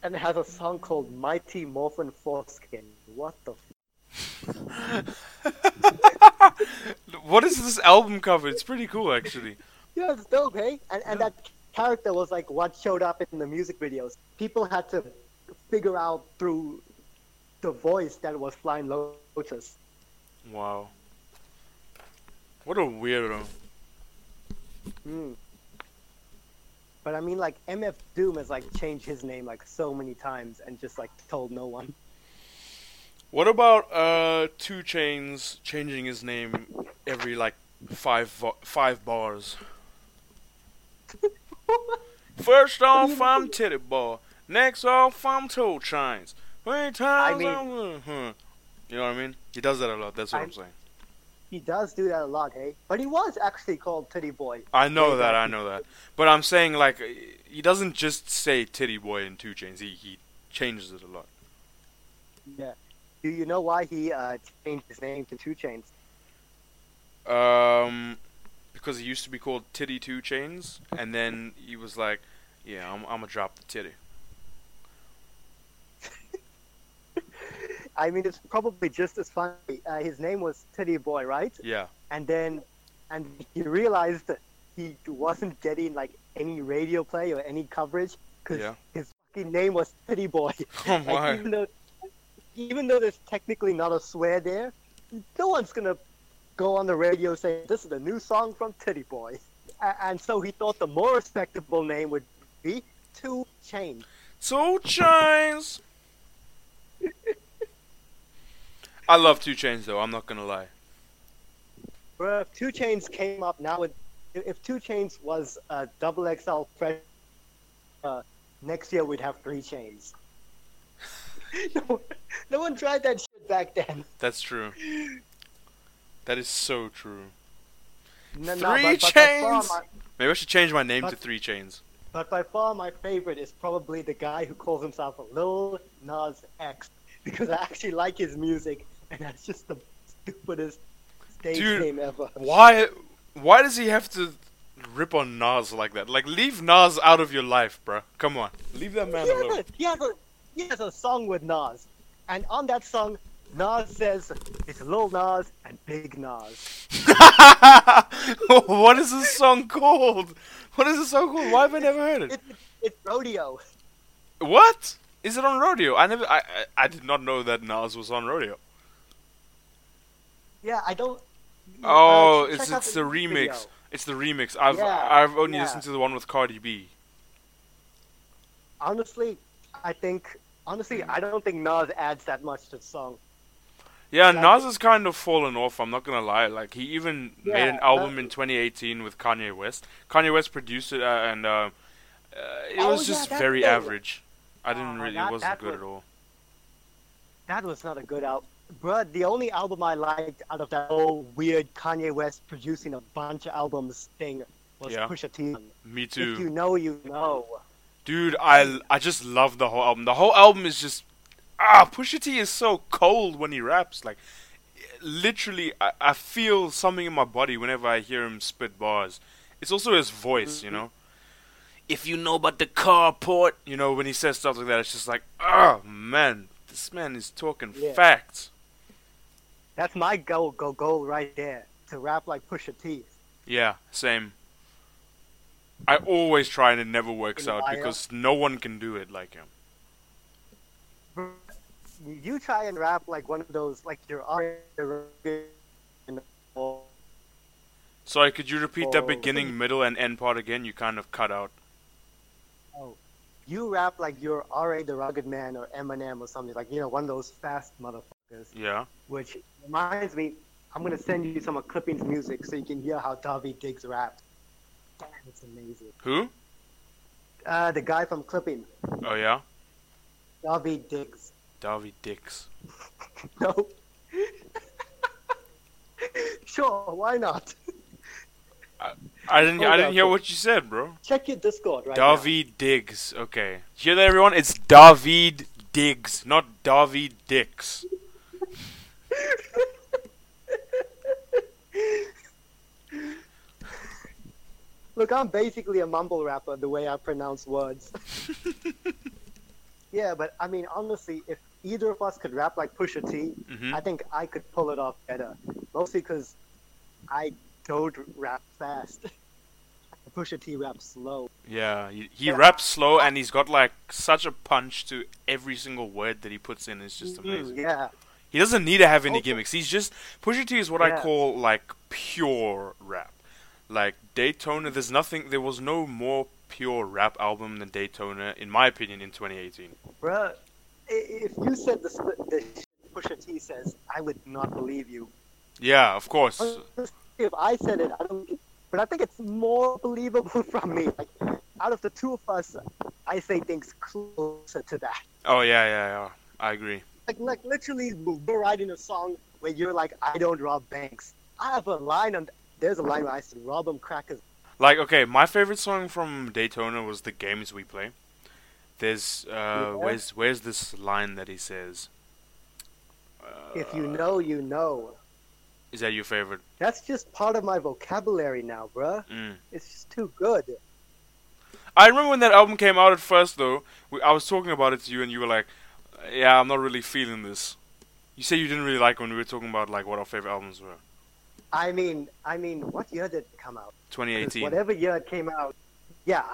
And it has a song called Mighty Morphin Foreskin. What the what is this album cover? It's pretty cool, actually. Yeah, it's dope, hey? And, and that character was like what showed up in the music videos. People had to figure out through the voice that was Flying Lotus. Wow. What a weirdo. Hmm. But I mean, like MF Doom has like changed his name like so many times and just like told no one. What about uh Two Chains changing his name every like five vo- five bars? First off, I'm Titty Boy. Next off, I'm Two Chains. Three times, mean- I'm- huh. you know what I mean? He does that a lot. That's what I- I'm saying. He does do that a lot, hey? But he was actually called Titty Boy. I know that. I know that. But I'm saying like he doesn't just say Titty Boy in Two Chains. He he changes it a lot. Yeah. Do you know why he uh, changed his name to Two Chains? Um, because he used to be called Titty Two Chains, and then he was like, "Yeah, I'm, I'm gonna drop the titty." I mean, it's probably just as funny. Uh, his name was Titty Boy, right? Yeah. and then and he realized that he wasn't getting like any radio play or any coverage because Yeah. his fucking name was Titty Boy. Oh Like, my. even though even though there's technically not a swear there, no one's gonna go on the radio saying this is a new song from Titty Boy. And so he thought the more respectable name would be Two Chains. Two Chains. I love Two Chains though. I'm not gonna lie. If Two Chains came up now, with, if if Two Chains was a double XL fresh, uh, next year we'd have Three Chains. no, no one tried that shit back then. That's true. That is so true. No, no, Three but, but Chains? my- Maybe I should change my name to Three Chains. But by far my favorite is probably the guy who calls himself Lil Nas X because I actually like his music and that's just the stupidest stage Dude, name ever. Why? Why does he have to rip on Nas like that? Like, leave Nas out of your life, bro. Come on, leave that man He alone. has, a, he has a he has a song with Nas, and on that song, Nas says it's Lil Nas and Big Nas. what is this song called? What is this song called? Why have I never heard it? It, it's rodeo. What? Is it on Rodeo? I never. I, I I did not know that Nas was on Rodeo. Yeah, I don't. Oh, uh, it's it's the music remix. video. It's the remix. I've Yeah, I've only yeah. listened to the one with Cardi B. Honestly, I think. Honestly, I don't think Nas adds that much to the song. Yeah, Nas has kind of fallen off. I'm not gonna lie. Like he even made an album in 2018 with Kanye West. Kanye West produced it, uh, and uh, uh, it Oh, was yeah, just very thing. average. I didn't Oh, really. that- it wasn't good was- at all. That was not a good album. Bruh, the only album I liked out of that whole weird Kanye West producing a bunch of albums thing was Yeah. Pusha T. Me too. If you know, you know. Dude, I I just love the whole album. The whole album is just ah. Pusha T is so cold when he raps. Like, literally, I, I feel something in my body whenever I hear him spit bars. It's also his voice, you know. If you know about the carport, you know when he says stuff like that, it's just like, oh man, this man is talking Yeah. facts. That's my goal, go goal right there. To rap like Pusha T. Yeah, same. I always try and it never works out because no one can do it like him. You try and rap like one of those, like your are. Sorry, could you repeat that Oh. beginning, middle, and end part again? You kind of cut out. Oh, you rap like you're R.A. the Rugged Man or Eminem or something, like, you know, one of those fast motherfuckers. Yeah. Which reminds me, I'm gonna send you some of Clipping's music so you can hear how Daveed Diggs rap. Damn, it's amazing. Who? Uh, the guy from Clipping, Oh yeah, Daveed Diggs. Davi Dix. No. sure, why not? I didn't. I didn't up. hear what you said, bro. Check your Discord right now. Daveed Diggs. Okay. Hear that, everyone? It's David Diggs, not David Dix. Look, I'm basically a mumble rapper the way I pronounce words. yeah, but I mean, honestly, if either of us could rap like Pusha T, Mhm. I think I could pull it off better. Mostly because I don't rap fast. Pusha T raps slow. Yeah, he, he Yeah. raps slow and he's got like such a punch to every single word that he puts in. It's just Mm, amazing. yeah. He doesn't need to have any gimmicks. He's just Pusha T is what I call like pure rap. Like Daytona, there's nothing. There was no more pure rap album than Daytona, in my opinion, in 2018. Bruh, if you said the, the Pusha T says, I would not believe you. Yeah, of course. If I said it, I don't. But I think it's more believable from me. Like, out of the two of us, I say things closer to that. Oh yeah, yeah, yeah. I agree. Like, like literally, we're writing a song where you're like, I don't rob banks. I have a line on. There's a line where I said, rob them crackers. Like, okay, my favorite song from Daytona was "The Games We Play." There's, uh, where's where's this line that he says? Uh, If you know, you know. is that your favorite? That's just part of my vocabulary now, bruh. Mm. It's just too good. I remember when that album came out at first, though. We, I was talking about it to you, and you were like, "Yeah, I'm not really feeling this." You say you didn't really like when we were talking about like what our favorite albums were. I mean, I mean, what year did it come out? 2018. Whatever year it came out, yeah,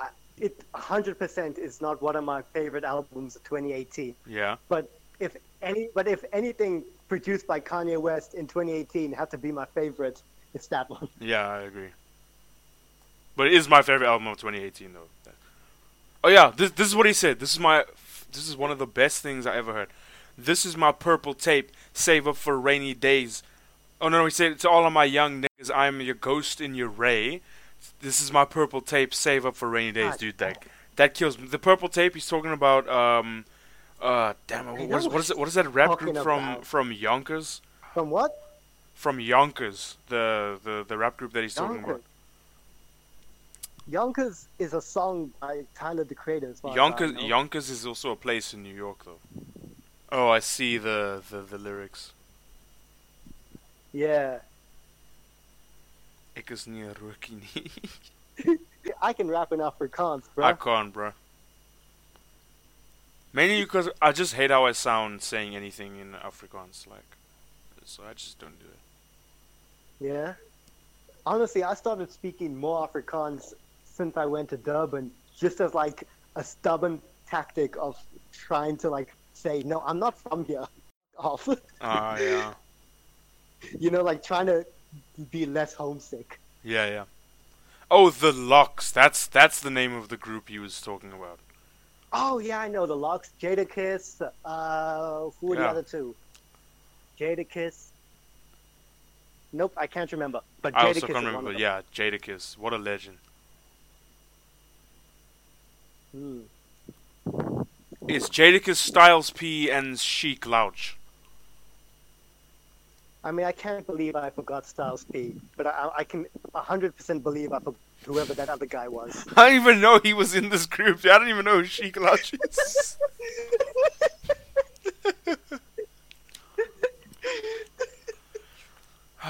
it 100% is not one of my favorite albums of 2018. Yeah. But if any, but if anything produced by Kanye West in 2018 had to be my favorite, it's that one. Yeah, I agree. But it is my favorite album of 2018, though. Oh yeah, this this is what he said. This is my, this is one of the best things I ever heard. This is my purple tape. Save up for rainy days. Oh no, no, he said to all of my young niggas, I'm your ghost in your Rae. This is my purple tape. Save up for rainy days, God dude. That that kills me. The purple tape. He's talking about um, uh, damn it. What is, what is it? What is that rap group from about. from Yonkers? From what? From Yonkers, the the the rap group that he's talking about. Yonkers is a song by Tyler the Creator. As Yonkers. Yonkers is also a place in New York, though. Oh, I see the the, the lyrics. Yeah, Ik is niet een rookie nie. I can rap in Afrikaans, bro. I can't, bro. Mainly because I just hate how I sound saying anything in Afrikaans, like, so I just don't do it. Yeah. Honestly, I started speaking more Afrikaans since I went to Durban, just as like a stubborn tactic of trying to like say, no, I'm not from here. Off. Ah, yeah, you know, like trying to be less homesick. yeah, yeah. Oh, the LOX. That's that's the name of the group he was talking about. Oh yeah, I know the LOX, Jadakiss. Uh, who are the other two? Jadakiss. Nope, I can't remember. But I also can't remember. of But them. yeah, Jadakiss. What a legend. Hmm. It's Jadakiss, Styles P, and Sheek Louch. I mean, I can't believe I forgot Styles P, but I, I can 100% believe I forgot whoever that other guy was. I don't even know he was in this group. I don't even know who Sheek Louch is.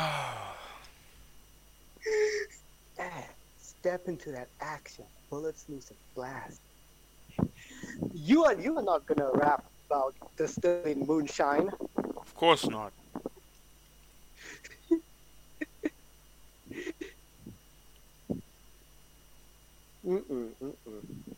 Step into that action. Bullets loose and blast. You are you are not gonna rap about distilling moonshine. of course not. Mm-mm, mm-mm.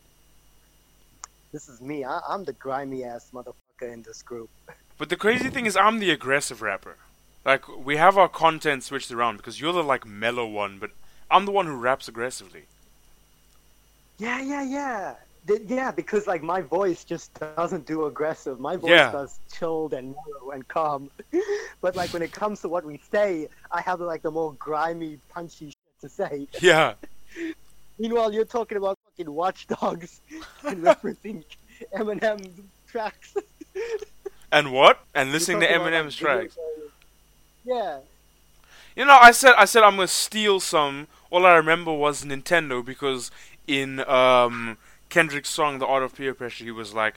This is me. I, I'm the grimy ass motherfucker in this group. But the crazy thing is, I'm the aggressive rapper. Like, we have our content switched around because you're the, like, mellow one, but I'm the one who raps aggressively. Yeah, yeah, yeah. Th- yeah, because like my voice just doesn't do aggressive. My voice Yeah. does chilled and mellow and calm. but like when it comes to what we say, I have like the more grimy, punchy shit to say. Yeah. Meanwhile, you're talking about fucking watchdogs and referencing Eminem tracks. And what? And listening to Eminem's tracks. Yeah. You know, I said I said I'm gonna steal some. All I remember was Nintendo because in um, Kendrick's song "The Art of Peer Pressure," he was like,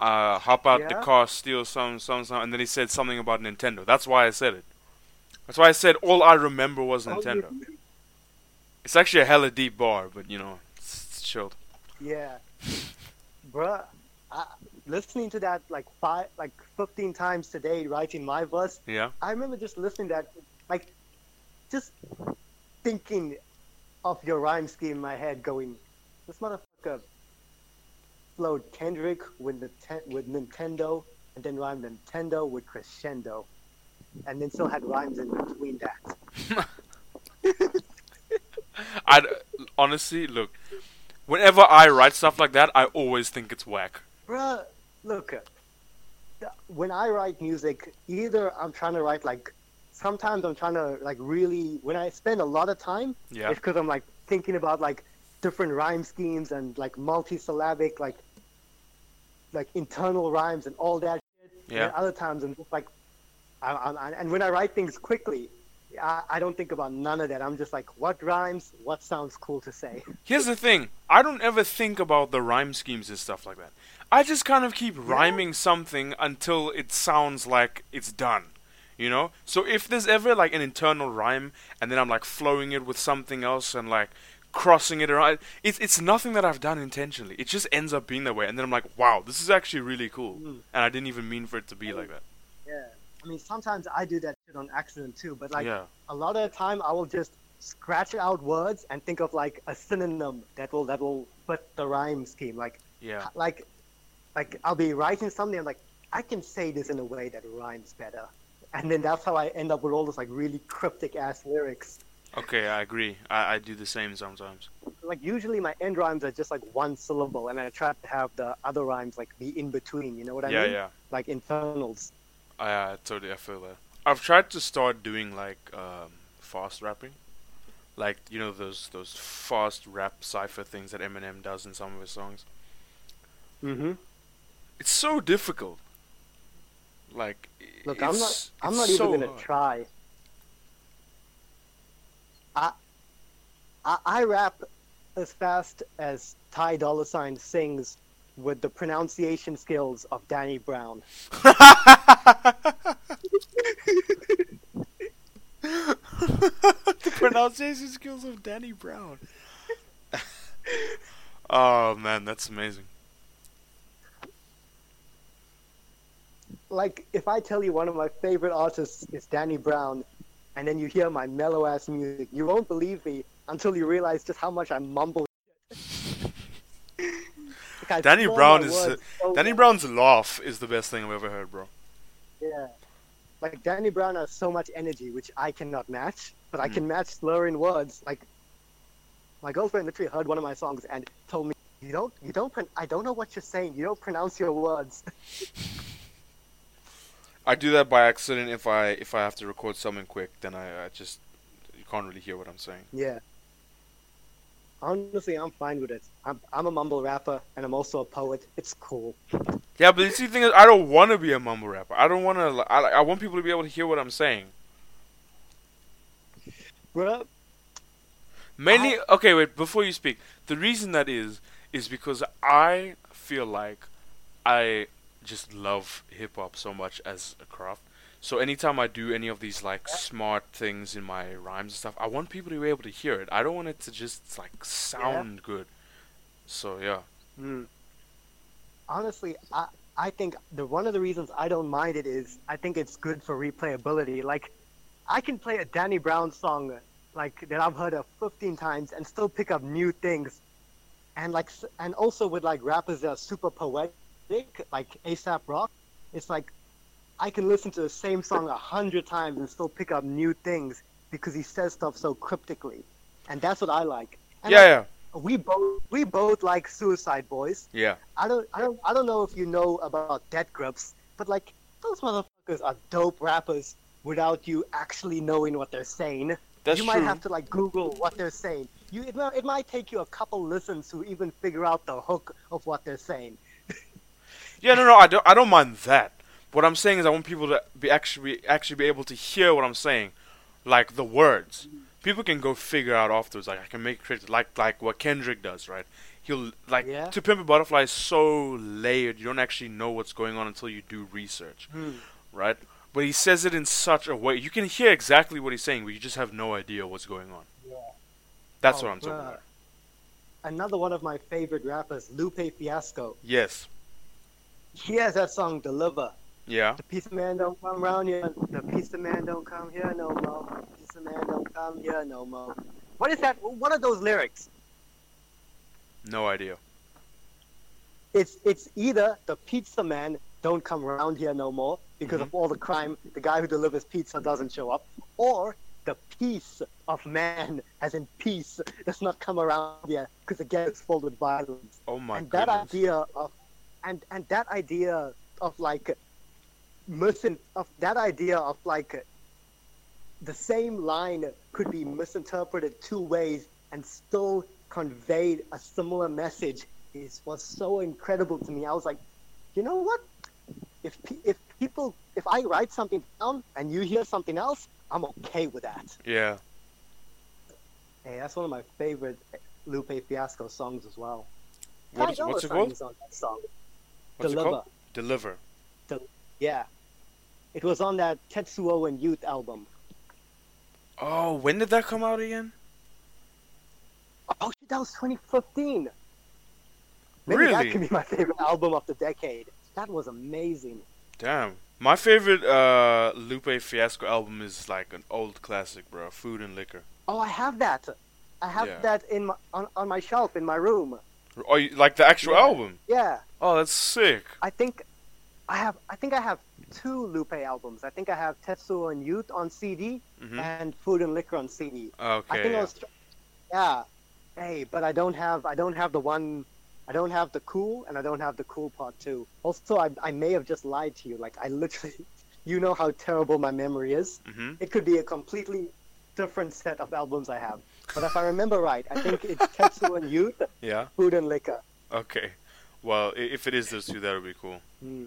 uh, "Hop out the car, steal some, some, some," and then he said something about Nintendo. That's why I said it. That's why I said all I remember was Oh, Nintendo. It's actually a hella deep bar, but you know, it's, it's chilled. Yeah, bruh. I, listening to that like five, like fifteen times today, writing my verse. Yeah. I remember just listening to that, like, just thinking of your rhyme scheme in my head, going, "This motherfucker flowed Kendrick with Nite- with Nintendo, and then rhymed Nintendo with crescendo, and then still had rhymes in between that." I honestly look. Whenever I write stuff like that, I always think it's whack. Bruh, look, when I write music, either I'm trying to write like, sometimes I'm trying to like really, when I spend a lot of time, Yeah. it's because I'm like thinking about like different rhyme schemes and like multisyllabic, like, like internal rhymes and all that shit. Yeah. then other times I'm just like, I, I, and when I write things quickly, I, I don't think about none of that. I'm just like, what rhymes? What sounds cool to say? Here's the thing. I don't ever think about the rhyme schemes and stuff like that. I just kind of keep rhyming something until it sounds like it's done. You know? So if there's ever like an internal rhyme and then I'm like flowing it with something else and like crossing it around, it's it's nothing that I've done intentionally. It just ends up being that way and then I'm like, "Wow, this is actually really cool." Mm. And I didn't even mean for it to be like that. Yeah. I mean, sometimes I do that shit on accident too, but like, yeah. a lot of the time I will just scratch out words and think of like a synonym that will that will fit the rhyme scheme. Like Yeah. like like I'll be writing something I'm like I can say this in a way that rhymes better. And then that's how I end up with all those like really cryptic ass lyrics. Okay, I agree. I, I do the same sometimes. Like usually my end rhymes are just like one syllable and I try to have the other rhymes like be in between, you know what I yeah, mean? yeah. Like internals. I uh, totally I feel that. I've tried to start doing like um, fast rapping, like you know those those fast rap cipher things that Eminem does in some of his songs. Mm-hmm. It's so difficult. Like i- Look, I'm not I'm not even so gonna hard. try. I, I I rap as fast as Ty Dolla Sign sings with the pronunciation skills of Danny Brown. the pronunciation skills of Danny Brown. oh man, that's amazing. like if I tell you one of my favorite artists is Danny Brown, and then you hear my mellow ass music, you won't believe me until you realize just how much I mumble. Like, Danny Brown is so Danny much. Brown's laugh is the best thing I've ever heard, bro. Yeah. Like Danny Brown has so much energy, which I cannot match, but I Hmm. can match slurring words. Like my girlfriend literally heard one of my songs and told me, "You don't, you don't, pron- I don't know what you're saying. You don't pronounce your words." I do that by accident if I if I have to record something quick, then I, I just you can't really hear what I'm saying. yeah. Honestly, I'm fine with it. I'm, I'm a mumble rapper and I'm also a poet. It's cool. Yeah, but the see, thing is, I don't want to be a mumble rapper. I don't want to. I, I want people to be able to hear what I'm saying. Bruh, Mainly, okay, wait. Before you speak, the reason that is is because I feel like I just love hip hop so much as a craft. So anytime I do any of these like smart things in my rhymes and stuff, I want people to be able to hear it. I don't want it to just like sound good. So yeah. Mm. Honestly, I I think the one of the reasons I don't mind it is I think it's good for replayability. Like, I can play a Danny Brown song like that I've heard of 15 times and still pick up new things, and like and also with like rappers that are super poetic, like ASAP Rock, it's like I can listen to the same song a hundred times and still pick up new things because he says stuff so cryptically, and that's what I like. And yeah, like, yeah, we both we both like Suicide Boys. yeah. I don't I don't I don't know if you know about Death Grips, but like those motherfuckers are dope rappers without you actually knowing what they're saying. That's you true. might have to like Google what they're saying. You it, might- it might take you a couple listens to even figure out the hook of what they're saying. Yeah, no, no, I don't. I don't mind that. What I'm saying is, I want people to be actually actually be able to hear what I'm saying, like the words. People can go figure out afterwards. Like I can make critics like like what Kendrick does, right? He'll like Yeah. to Pimp a Butterfly is so layered. You don't actually know what's going on until you do research, hmm. right? But he says it in such a way you can hear exactly what he's saying, but you just have no idea what's going on. Yeah. That's Oh, what I'm talking about. Another one of my favorite rappers, Lupe Fiasco. Yes. He has that song Deliver. Yeah. The piece of man don't come round here. The piece of man don't come here no more. The piece of man don't come here no more. What is that? What are those lyrics? No idea. It's it's either the pizza man don't come around here no more because of mm-hmm. all the crime. The guy who delivers pizza doesn't show up, or the piece of man, as in peace, does not come around here because again it's filled with violence. Oh my and that idea of and and that idea of like misin of that idea of like the same line could be misinterpreted two ways and still conveyed a similar message is was so incredible to me. I was like, you know what? If pe- if people if I write something down and you hear something else, I'm okay with that. Yeah. Hey, that's one of my favorite Lupe Fiasco songs as well. What Ty what's it called? is on that song. What's it Deliver. called? Deliver. Yeah. It was on that Tetsuo and Youth album. Oh, when did that come out again? Oh shit, that was 2015. Maybe that could be my favorite album of the decade. That was amazing. Damn. My favorite uh, Lupe Fiasco album is like an old classic, bro. Food and Liquor. Oh, I have that. I have Yeah. that in my, on, on my shelf in my room. Oh, you, like the actual Yeah. album? Yeah, Oh, that's sick. I think I have. I think I have two Lupe albums. I think I have Tetsuo and Youth on CD hmm and Food and Liquor on CD. Okay. I think I yeah. was. Yeah. Hey, but I don't have. I don't have the one. I don't have the cool, and I don't have the cool part two. Also, I, I may have just lied to you. Like I literally, you know how terrible my memory is. Mhm. It could be a completely different set of albums I have. But if I remember right, I think it's Tetsuo and Youth, Yeah. Food and Liquor. Okay. Well, if it is those two, that would be cool. Hmm.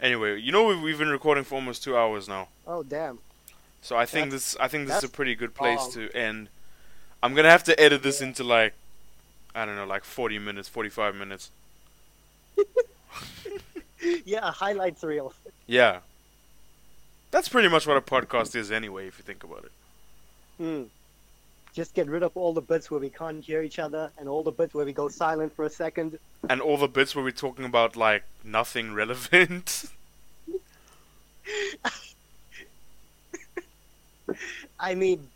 Anyway, you know we've, we've been recording for almost two hours now, Oh damn. so I think That's- this I think this is a pretty good place long. to end. I'm gonna have to edit this into like I don't know, like 40 minutes, 45 minutes. Yeah, highlights reel. Yeah. That's pretty much what a podcast is anyway, if you think about it. Hmm. Just get rid of all the bits where we can't hear each other, and all the bits where we go silent for a second. And all the bits where we're talking about like nothing relevant. I mean,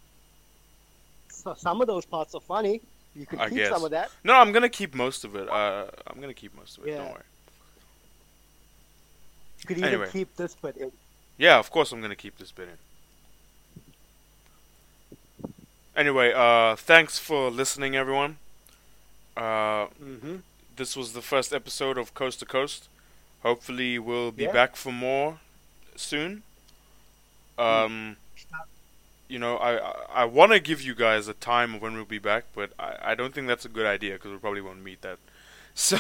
so some of those parts are funny. You could I keep guess. some of that. No, I'm gonna keep most of it. Uh, I'm gonna keep most of it. Yeah. Don't worry. You could even Anyway. keep this bit in. Yeah, of course I'm gonna keep this bit in. Anyway, uh, thanks for listening, everyone. Uh, Mm-hmm. this was the first episode of Coast to Coast. Hopefully, we'll be Yeah. back for more soon. Um, you know, I I, I want to give you guys a time of when we'll be back, but I, I don't think that's a good idea because we probably won't meet that. So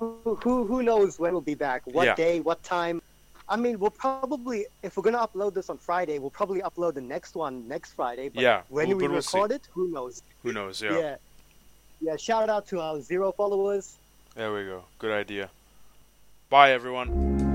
Who, who who knows when we'll be back? What Yeah. day? What time? I mean, we'll probably if we're gonna upload this on Friday, we'll probably upload the next one next Friday. But Yeah, when we'll- we we'll see. record it, who knows? who knows? Yeah. Yeah, yeah. Shout out to our zero followers. there we go. Good idea. Bye, everyone.